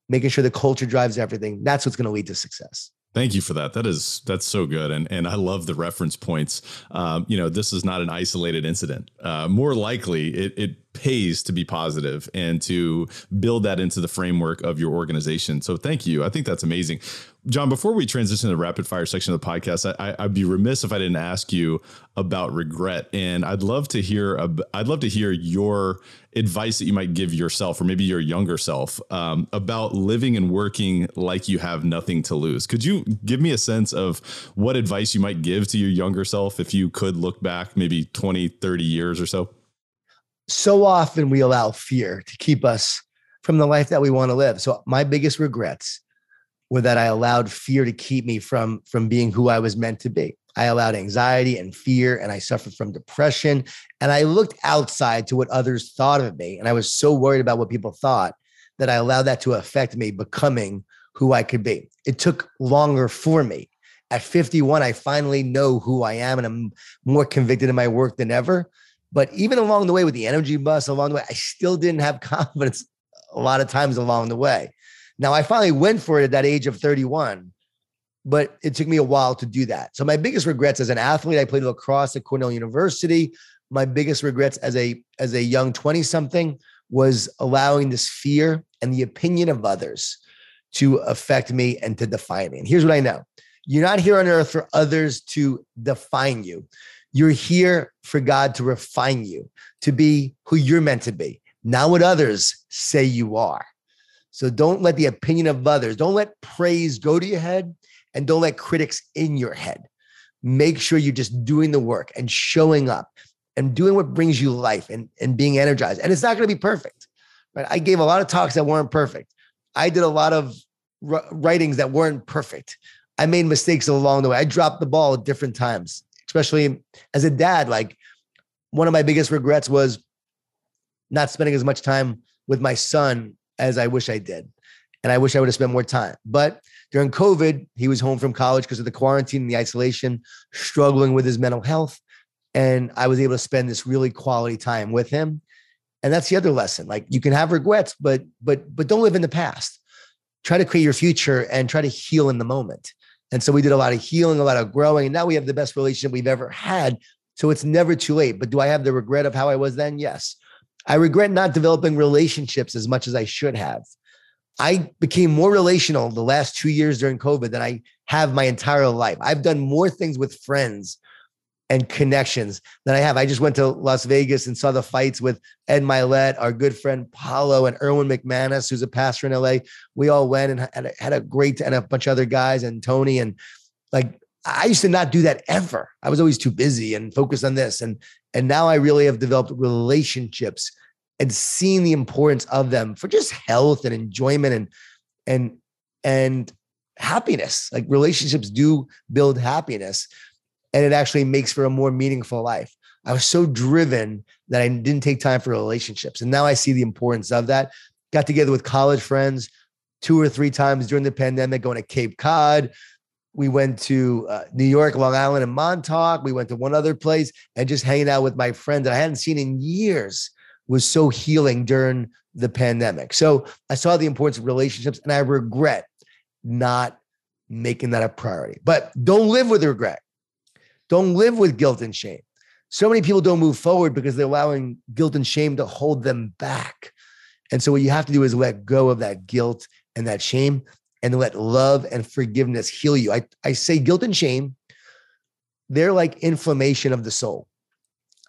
making sure the culture drives everything. That's what's going to lead to success. Thank you for that. That is that's so good, and and I love the reference points. Um, you know, this is not an isolated incident. Uh, more likely, it, it pays to be positive and to build that into the framework of your organization. So thank you. I think that's amazing. Jon, before we transition to the rapid fire section of the podcast, I, would be remiss if I didn't ask you about regret, and I'd love to hear. I'd love to hear your advice that you might give yourself, or maybe your younger self, um, about living and working like you have nothing to lose. Could you give me a sense of what advice you might give to your younger self if you could look back maybe 20, 30 years or so? So often we allow fear to keep us from the life that we want to live. So my biggest regrets were that I allowed fear to keep me from from being who I was meant to be. I allowed anxiety and fear and I suffered from depression and I looked outside to what others thought of me and I was so worried about what people thought that I allowed that to affect me becoming who I could be. It took longer for me. At 51 I finally know who I am and I'm more convicted in my work than ever. But even along the way with the energy bus, along the way, I still didn't have confidence a lot of times along the way. Now, I finally went for it at that age of 31, but it took me a while to do that. So, my biggest regrets as an athlete, I played lacrosse at Cornell University. My biggest regrets as a as a young 20 something was allowing this fear and the opinion of others to affect me and to define me. And here's what I know you're not here on earth for others to define you. You're here for God to refine you to be who you're meant to be, not what others say you are. So don't let the opinion of others, don't let praise go to your head, and don't let critics in your head. Make sure you're just doing the work and showing up and doing what brings you life and, and being energized. And it's not going to be perfect. Right? I gave a lot of talks that weren't perfect. I did a lot of writings that weren't perfect. I made mistakes along the way. I dropped the ball at different times especially as a dad. Like one of my biggest regrets was not spending as much time with my son as I wish I did. And I wish I would have spent more time. But during COVID, he was home from college because of the quarantine and the isolation, struggling with his mental health. And I was able to spend this really quality time with him. And that's the other lesson. Like you can have regrets, but but but don't live in the past. Try to create your future and try to heal in the moment. And so we did a lot of healing, a lot of growing. And now we have the best relationship we've ever had. So it's never too late. But do I have the regret of how I was then? Yes. I regret not developing relationships as much as I should have. I became more relational the last two years during COVID than I have my entire life. I've done more things with friends and connections that I have. I just went to Las Vegas and saw the fights with Ed Mylett, our good friend Paulo, and Erwin McManus, who's a pastor in LA. We all went and had a great and a bunch of other guys and Tony and like I used to not do that ever. I was always too busy and focused on this. And and now I really have developed relationships and seen the importance of them for just health and enjoyment and and and happiness. Like relationships do build happiness and it actually makes for a more meaningful life. I was so driven that I didn't take time for relationships. And now I see the importance of that. Got together with college friends two or three times during the pandemic, going to Cape Cod. We went to uh, New York, Long Island, and Montauk. We went to one other place and just hanging out with my friend that I hadn't seen in years was so healing during the pandemic. So I saw the importance of relationships and I regret not making that a priority. But don't live with regret. Don't live with guilt and shame. So many people don't move forward because they're allowing guilt and shame to hold them back. And so what you have to do is let go of that guilt and that shame and let love and forgiveness heal you. I, I say guilt and shame, they're like inflammation of the soul.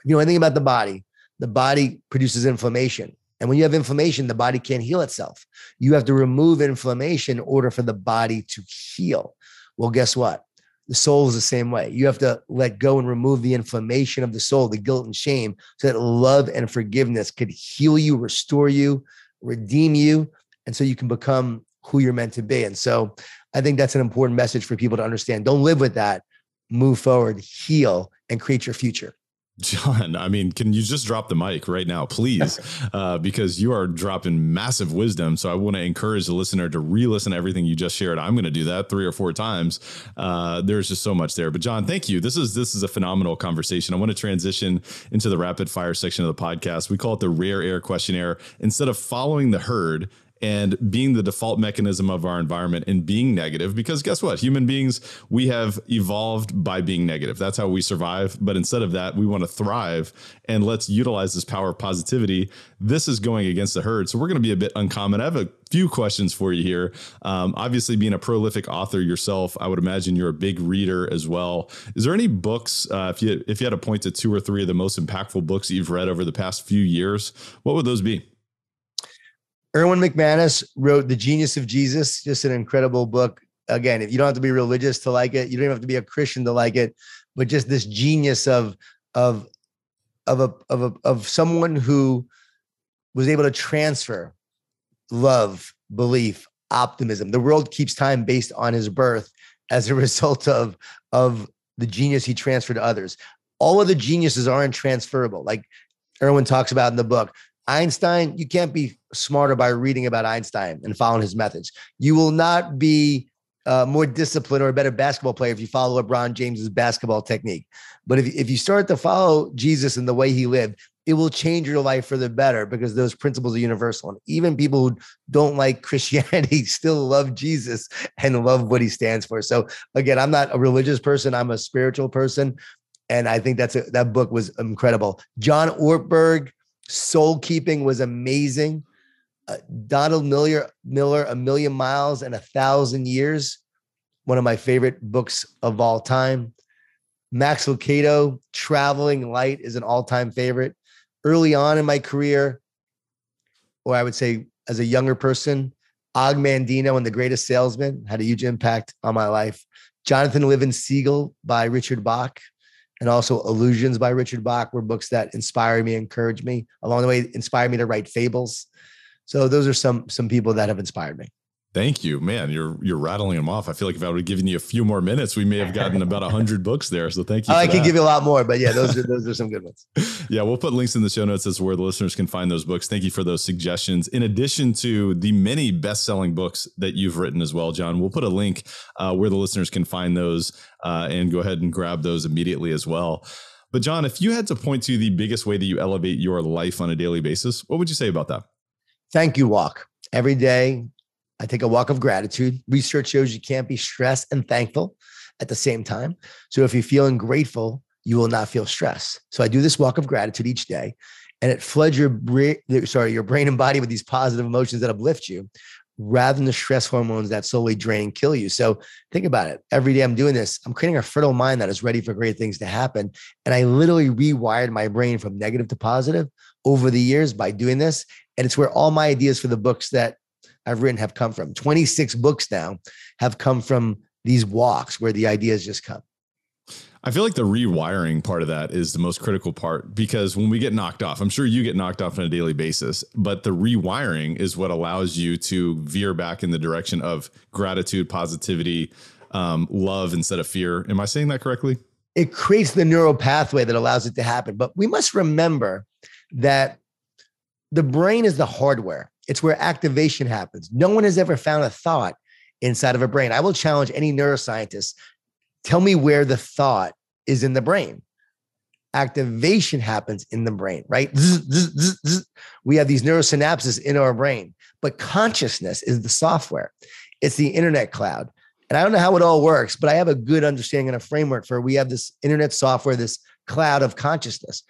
You know anything about the body, the body produces inflammation. And when you have inflammation, the body can't heal itself. You have to remove inflammation in order for the body to heal. Well, guess what? The soul is the same way. You have to let go and remove the inflammation of the soul, the guilt and shame, so that love and forgiveness could heal you, restore you, redeem you. And so you can become who you're meant to be. And so I think that's an important message for people to understand. Don't live with that. Move forward, heal, and create your future. Jon, I mean, can you just drop the mic right now, please? Uh, because you are dropping massive wisdom. So I want to encourage the listener to re listen to everything you just shared. I'm going to do that three or four times. Uh, there's just so much there. But Jon, thank you. This is this is a phenomenal conversation. I want to transition into the rapid fire section of the podcast. We call it the rare air questionnaire. Instead of following the herd, and being the default mechanism of our environment and being negative because guess what? Human beings we have evolved by being negative. That's how we survive. But instead of that we want to thrive and let's utilize this power of positivity. This is going against the herd. So we're going to be a bit uncommon. I have a few questions for you here. Um, obviously being a prolific author yourself i would imagine you're a big reader as well. Is there any books uh, if you if you had to point to two or three of the most impactful books you've read over the past few years what would those be Erwin McManus wrote The Genius of Jesus, just an incredible book. Again, if you don't have to be religious to like it, you don't even have to be a Christian to like it, but just this genius of of of a of a of someone who was able to transfer love, belief, optimism. The world keeps time based on his birth as a result of of the genius he transferred to others. All of the geniuses aren't transferable. Like Erwin talks about in the book, Einstein, you can't be smarter by reading about Einstein and following his methods. You will not be uh, more disciplined or a better basketball player if you follow LeBron James's basketball technique. But if, if you start to follow Jesus and the way he lived, it will change your life for the better because those principles are universal. And even people who don't like Christianity still love Jesus and love what he stands for. So again, I'm not a religious person, I'm a spiritual person. And I think that's a, that book was incredible. John Ortberg, Soul Keeping was amazing. Uh, Donald Miller, Miller, A Million Miles and a Thousand Years, one of my favorite books of all time. Max Lucado, Traveling Light is an all time favorite. Early on in my career, or I would say as a younger person, Og Mandino and The Greatest Salesman had a huge impact on my life. Jonathan Livingston by Richard Bach and also Illusions by Richard Bach were books that inspired me, encouraged me along the way, inspired me to write fables. So those are some some people that have inspired me. Thank you, man. You're you're rattling them off. I feel like if I would have given you a few more minutes, we may have gotten about hundred books there. So thank you. Oh, I could give you a lot more, but yeah, those are those are some good ones. yeah, we'll put links in the show notes as where the listeners can find those books. Thank you for those suggestions. In addition to the many best-selling books that you've written as well, Jon, we'll put a link uh, where the listeners can find those uh, and go ahead and grab those immediately as well. But Jon, if you had to point to the biggest way that you elevate your life on a daily basis, what would you say about that? Thank you, walk every day I take a walk of gratitude. Research shows you can't be stressed and thankful at the same time. So if you're feeling grateful, you will not feel stress. So I do this walk of gratitude each day, and it floods your brain, sorry, your brain and body with these positive emotions that uplift you, rather than the stress hormones that slowly drain and kill you. So think about it. Every day I'm doing this, I'm creating a fertile mind that is ready for great things to happen. And I literally rewired my brain from negative to positive over the years by doing this. And it's where all my ideas for the books that I've written have come from. 26 books now have come from these walks where the ideas just come. I feel like the rewiring part of that is the most critical part because when we get knocked off, I'm sure you get knocked off on a daily basis, but the rewiring is what allows you to veer back in the direction of gratitude, positivity, um, love instead of fear. Am I saying that correctly? It creates the neural pathway that allows it to happen. But we must remember that the brain is the hardware, it's where activation happens. No one has ever found a thought inside of a brain. I will challenge any neuroscientist Tell me where the thought is in the brain. Activation happens in the brain, right? We have these neurosynapses in our brain, but consciousness is the software. It's the internet cloud. And I don't know how it all works, but I have a good understanding and a framework for we have this internet software, this cloud of consciousness.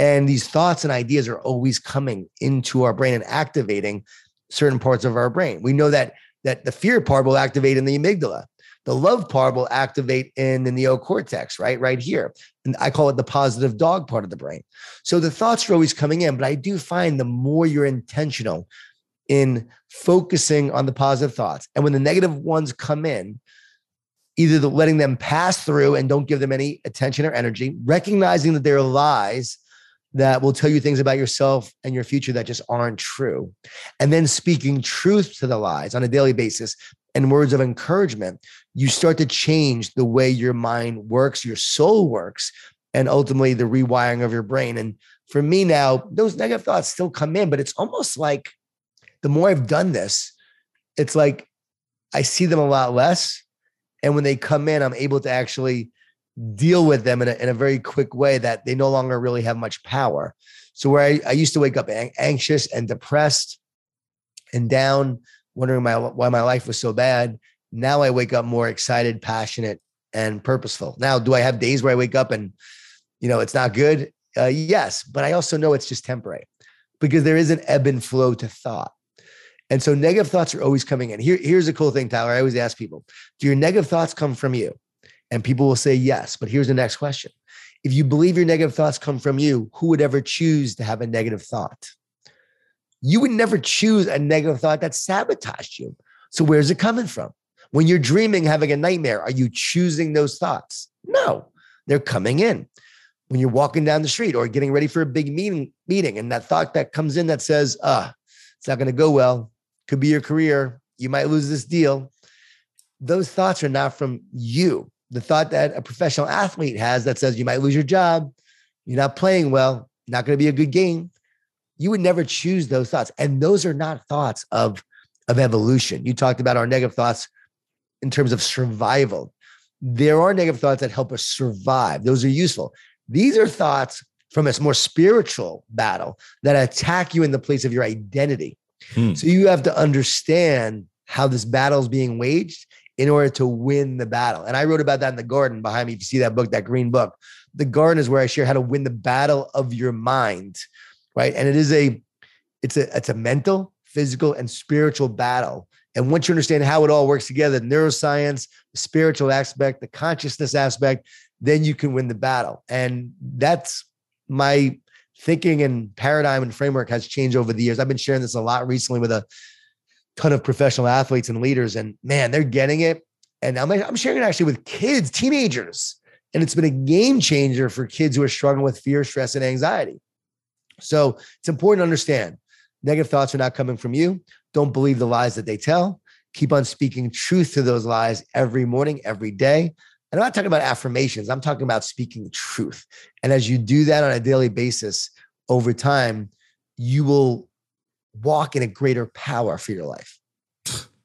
And these thoughts and ideas are always coming into our brain and activating certain parts of our brain. We know that that the fear part will activate in the amygdala. The love part will activate in the neocortex, right? Right here. And I call it the positive dog part of the brain. So the thoughts are always coming in, but I do find the more you're intentional in focusing on the positive thoughts, and when the negative ones come in, either the, letting them pass through and don't give them any attention or energy, recognizing that they're lies that will tell you things about yourself and your future that just aren't true. And then speaking truth to the lies on a daily basis and words of encouragement, you start to change the way your mind works, your soul works, and ultimately the rewiring of your brain. And for me now, those negative thoughts still come in, but it's almost like the more I've done this, it's like I see them a lot less. And when they come in, I'm able to actually deal with them in a, in a very quick way that they no longer really have much power. So where I, I used to wake up ang- anxious and depressed and down, wondering my, why my life was so bad. Now I wake up more excited, passionate, and purposeful. Now, do I have days where I wake up and, you know, it's not good? Uh, yes, but I also know it's just temporary because there is an ebb and flow to thought. And so negative thoughts are always coming in. Here, here's a cool thing, Tyler. I always ask people, do your negative thoughts come from you? And people will say yes. But here's the next question. If you believe your negative thoughts come from you, who would ever choose to have a negative thought? You would never choose a negative thought that sabotaged you. So where's it coming from? When you're dreaming, having a nightmare, are you choosing those thoughts? No, they're coming in. When you're walking down the street or getting ready for a big meeting, meeting, and that thought that comes in that says, "Ah, it's not going to go well. Could be your career. You might lose this deal." Those thoughts are not from you. The thought that a professional athlete has that says you might lose your job, you're not playing well, not going to be a good game. You would never choose those thoughts, and those are not thoughts of of evolution. You talked about our negative thoughts in terms of survival. There are negative thoughts that help us survive. Those are useful. These are thoughts from a more spiritual battle that attack you in the place of your identity. Hmm. So you have to understand how this battle is being waged in order to win the battle. And I wrote about that in the garden behind me. If you see that book, that green book, the garden is where I share how to win the battle of your mind, right? And it is a, it's a, it's a mental, physical, and spiritual battle and once you understand how it all works together, neuroscience, the spiritual aspect, the consciousness aspect, then you can win the battle. And that's my thinking and paradigm and framework has changed over the years. I've been sharing this a lot recently with a ton of professional athletes and leaders, and man, they're getting it. And I'm, I'm sharing it actually with kids, teenagers. And it's been a game changer for kids who are struggling with fear, stress, and anxiety. So it's important to understand negative thoughts are not coming from you. Don't believe the lies that they tell. Keep on speaking truth to those lies every morning, every day. And I'm not talking about affirmations, I'm talking about speaking truth. And as you do that on a daily basis over time, you will walk in a greater power for your life.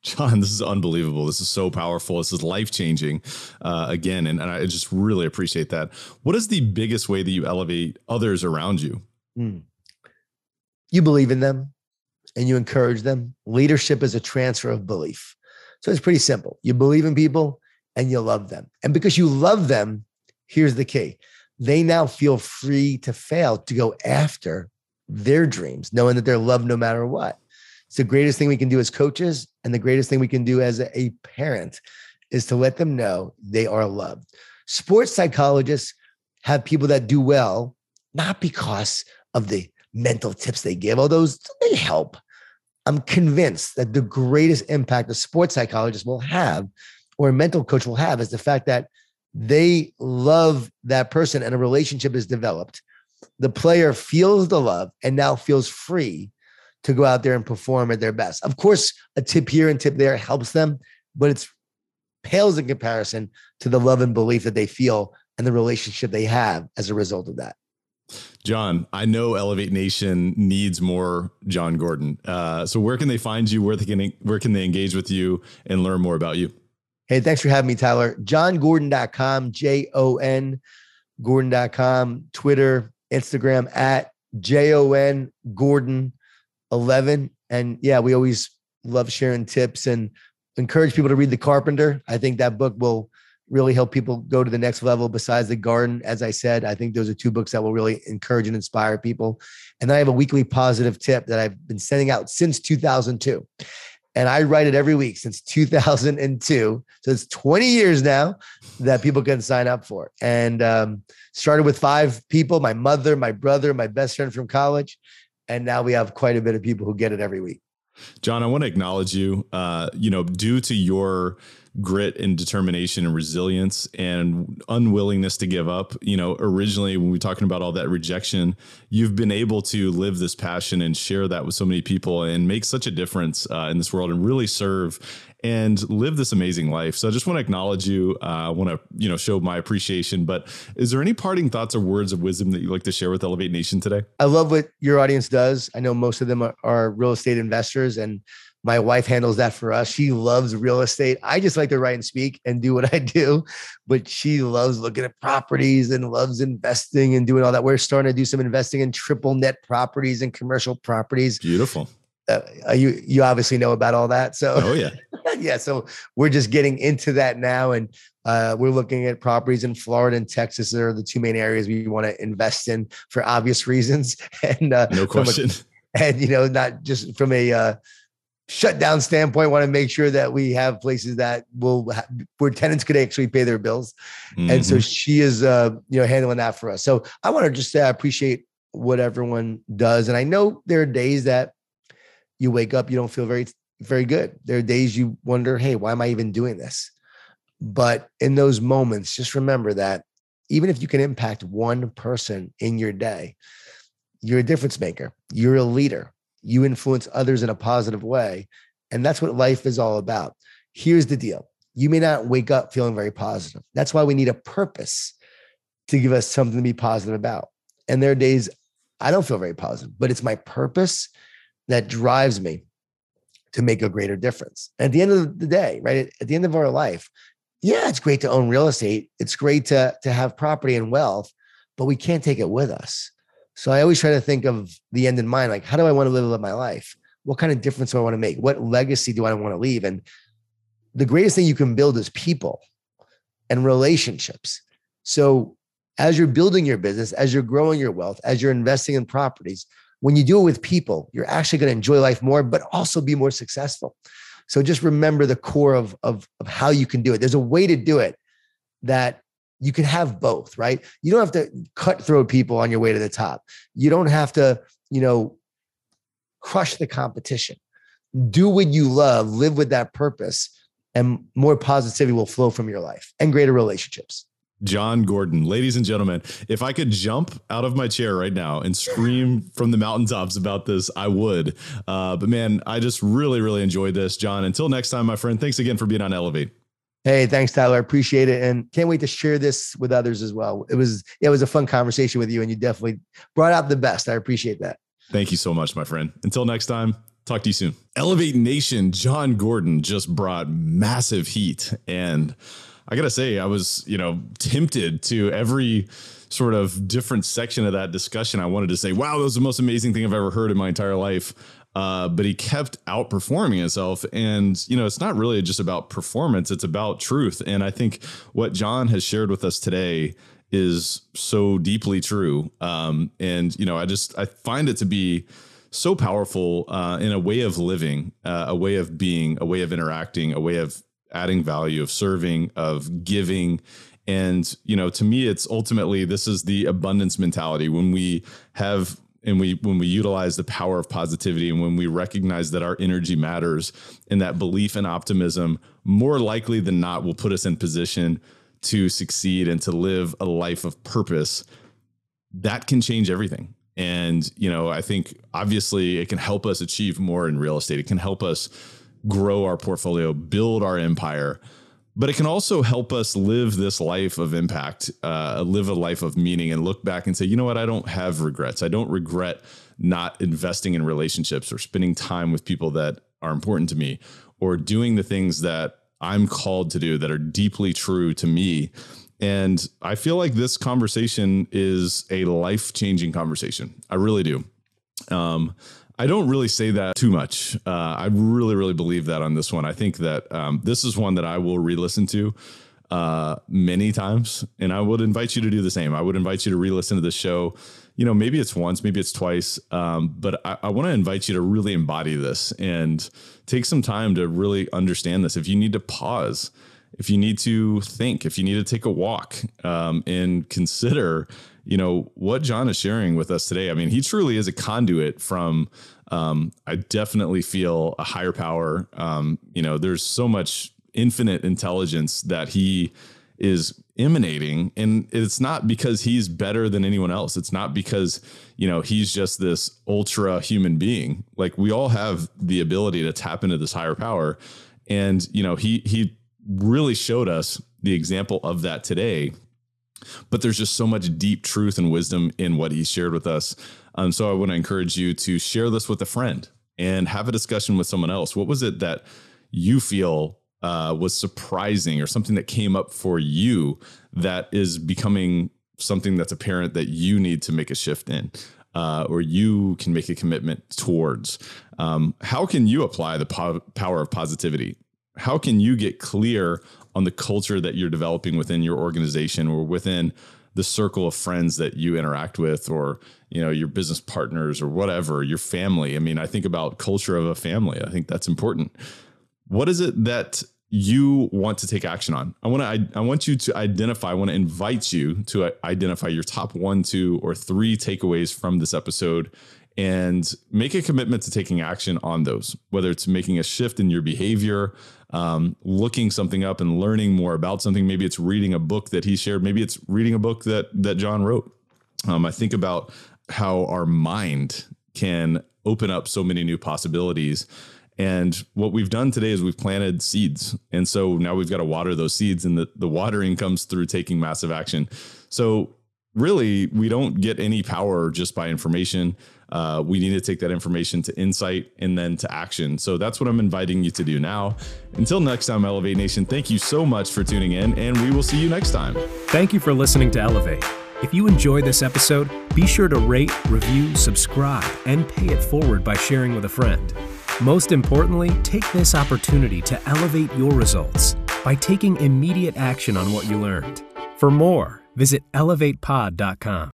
Jon, this is unbelievable. This is so powerful. This is life changing uh, again. And, and, I just really appreciate that. What is the biggest way that you elevate others around you? Mm. You believe in them and you encourage them. Leadership is a transfer of belief. So it's pretty simple. You believe in people and you love them. And because you love them, here's the key they now feel free to fail to go after their dreams, knowing that they're loved no matter what. It's the greatest thing we can do as coaches, and the greatest thing we can do as a parent is to let them know they are loved. Sports psychologists have people that do well, not because of the mental tips they give, although they help. I'm convinced that the greatest impact a sports psychologist will have or a mental coach will have is the fact that they love that person and a relationship is developed. The player feels the love and now feels free to go out there and perform at their best. Of course, a tip here and tip there helps them, but it's pales in comparison to the love and belief that they feel and the relationship they have as a result of that. Jon, I know Elevate Nation needs more Jon Gordon. Uh, so where can they find you? Where they can where can they engage with you and learn more about you? Hey, thanks for having me, Tyler. JonGordon.com, J O N Gordon.com, Twitter, Instagram at J O N Gordon 11. And yeah, we always love sharing tips and encourage people to read The Carpenter. I think that book will really help people go to the next level besides the garden as i said i think those are two books that will really encourage and inspire people and then i have a weekly positive tip that i've been sending out since 2002 and i write it every week since 2002 so it's 20 years now that people can sign up for and um, started with five people my mother my brother my best friend from college. And now we have quite a bit of people who get it every week. Jon i want to acknowledge you. Uh, you know due to your grit and determination and resilience and unwillingness to give up. You know, originally when we are talking about all that rejection, you've been able to live this passion and share that with so many people and make such a difference uh, in this world and really serve and live this amazing life. So I just want to acknowledge you. Uh, I want to, you know, show my appreciation. But is there any parting thoughts or words of wisdom that you'd like to share with Elevate Nation today? I love what your audience does. I know most of them are, are real estate investors and my wife handles that for us. She loves real estate. I just like to write and speak and do what I do, but she loves looking at properties and loves investing and doing all that. We're starting to do some investing in triple net properties and commercial properties. Beautiful. Uh, you you obviously know about all that. So oh yeah, yeah. So we're just getting into that now, and uh, we're looking at properties in Florida and Texas. That are the two main areas we want to invest in for obvious reasons. And uh, no question. A, and you know, not just from a uh, shutdown standpoint, want to make sure that we have places that will where tenants could actually pay their bills. Mm-hmm. And so mm-hmm. she is, uh, you know, handling that for us. So I want to just say I appreciate what everyone does, and I know there are days that you wake up, you don't feel very, very good. There are days you wonder, hey, why am I even doing this? But in those moments, just remember that even if you can impact one person in your day, you're a difference maker. You're a leader you influence others in a positive way. And that's what life is all about. Here's the deal you may not wake up feeling very positive. That's why we need a purpose to give us something to be positive about. And there are days I don't feel very positive, but it's my purpose that drives me to make a greater difference. at the end of the day, right? At the end of our life, yeah, it's great to own real estate. It's great to, to have property and wealth, but we can't take it with us. So I always try to think of the end in mind. Like, how do I want to live my life? What kind of difference do I want to make? What legacy do I want to leave? And the greatest thing you can build is people and relationships. So as you're building your business, as you're growing your wealth, as you're investing in properties, when you do it with people, you're actually going to enjoy life more, but also be more successful. So just remember the core of, of, of how you can do it. There's a way to do it that you can have both, right? You don't have to cutthroat people on your way to the top. You don't have to, you know, crush the competition. Do what you love, live with that purpose, and more positivity will flow from your life and greater relationships. Jon Gordon, ladies and gentlemen, if I could jump out of my chair right now and scream from the mountaintops about this, I would. Uh, but man, I just really, really enjoyed this. Jon. until next time, my friend, thanks again for being on Elevate. Hey, thanks, Tyler. I appreciate it, and can't wait to share this with others as well. It was it was a fun conversation with you, and you definitely brought out the best. I appreciate that. Thank you so much, my friend. Until next time, talk to you soon. Elevate Nation, Jon Gordon just brought massive heat, and I gotta say, I was you know tempted to every sort of different section of that discussion. I wanted to say, "Wow, that was the most amazing thing I've ever heard in my entire life." Uh, but he kept outperforming himself. And, you know, it's not really just about performance, it's about truth. And I think what Jon has shared with us today is so deeply true. Um, and, you know, I just, I find it to be so powerful uh, in a way of living, uh, a way of being, a way of interacting, a way of adding value, of serving, of giving. And, you know, to me, it's ultimately this is the abundance mentality when we have and we when we utilize the power of positivity and when we recognize that our energy matters and that belief and optimism more likely than not will put us in position to succeed and to live a life of purpose that can change everything. And you know i think obviously it can help us achieve more in real estate. It can help us grow our portfolio build our empire but it can also help us live this life of impact, uh, live a life of meaning, and look back and say, you know what, I don't have regrets. I don't regret not investing in relationships or spending time with people that are important to me or doing the things that I'm called to do that are deeply true to me. And I feel like this conversation is a life changing conversation. I really do. Um, I don't really say that too much. Uh, I really, really believe that on this one. I think that um, this is one that I will re-listen to uh, many times, and I would invite you to do the same. I would invite you to re-listen to the show. You know, maybe it's once, maybe it's twice, um, but I, I want to invite you to really embody this and take some time to really understand this. If you need to pause, if you need to think, if you need to take a walk um, and consider you know what Jon is sharing with us today. I mean, he truly is a conduit from. Um, I definitely feel a higher power. Um, you know, there's so much infinite intelligence that he is emanating and it's not because he's better than anyone else it's not because you know he's just this ultra human being like we all have the ability to tap into this higher power and you know he he really showed us the example of that today but there's just so much deep truth and wisdom in what he shared with us. Um, so I want to encourage you to share this with a friend and have a discussion with someone else. What was it that you feel uh, was surprising or something that came up for you that is becoming something that's apparent that you need to make a shift in? Uh, or you can make a commitment towards. Um, how can you apply the po- power of positivity? How can you get clear on the culture that you're developing within your organization or within the circle of friends that you interact with or you know your business partners or whatever your family? I mean i think about culture of a family. I think that's important. What is it that you want to take action on? I want to I, I want you to identify i want to invite you to uh, identify your top one two or three takeaways from this episode and make a commitment to taking action on those whether it's making a shift in your behavior um, looking something up and learning more about something. Maybe it's reading a book that he shared. Maybe it's reading a book that that Jon wrote. Um, I think about how our mind can open up so many new possibilities. And what we've done today is we've planted seeds. And so now we've got to water those seeds, and the, the watering comes through taking massive action. So, really, we don't get any power just by information uh, we need to take that information to insight and then to action. So that's what I'm inviting you to do now. Until next time, Elevate Nation, thank you so much for tuning in, and we will see you next time. Thank you for listening to Elevate. If you enjoyed this episode, be sure to rate, review, subscribe, and pay it forward by sharing with a friend. Most importantly, take this opportunity to elevate your results by taking immediate action on what you learned. For more, visit elevatepod.com.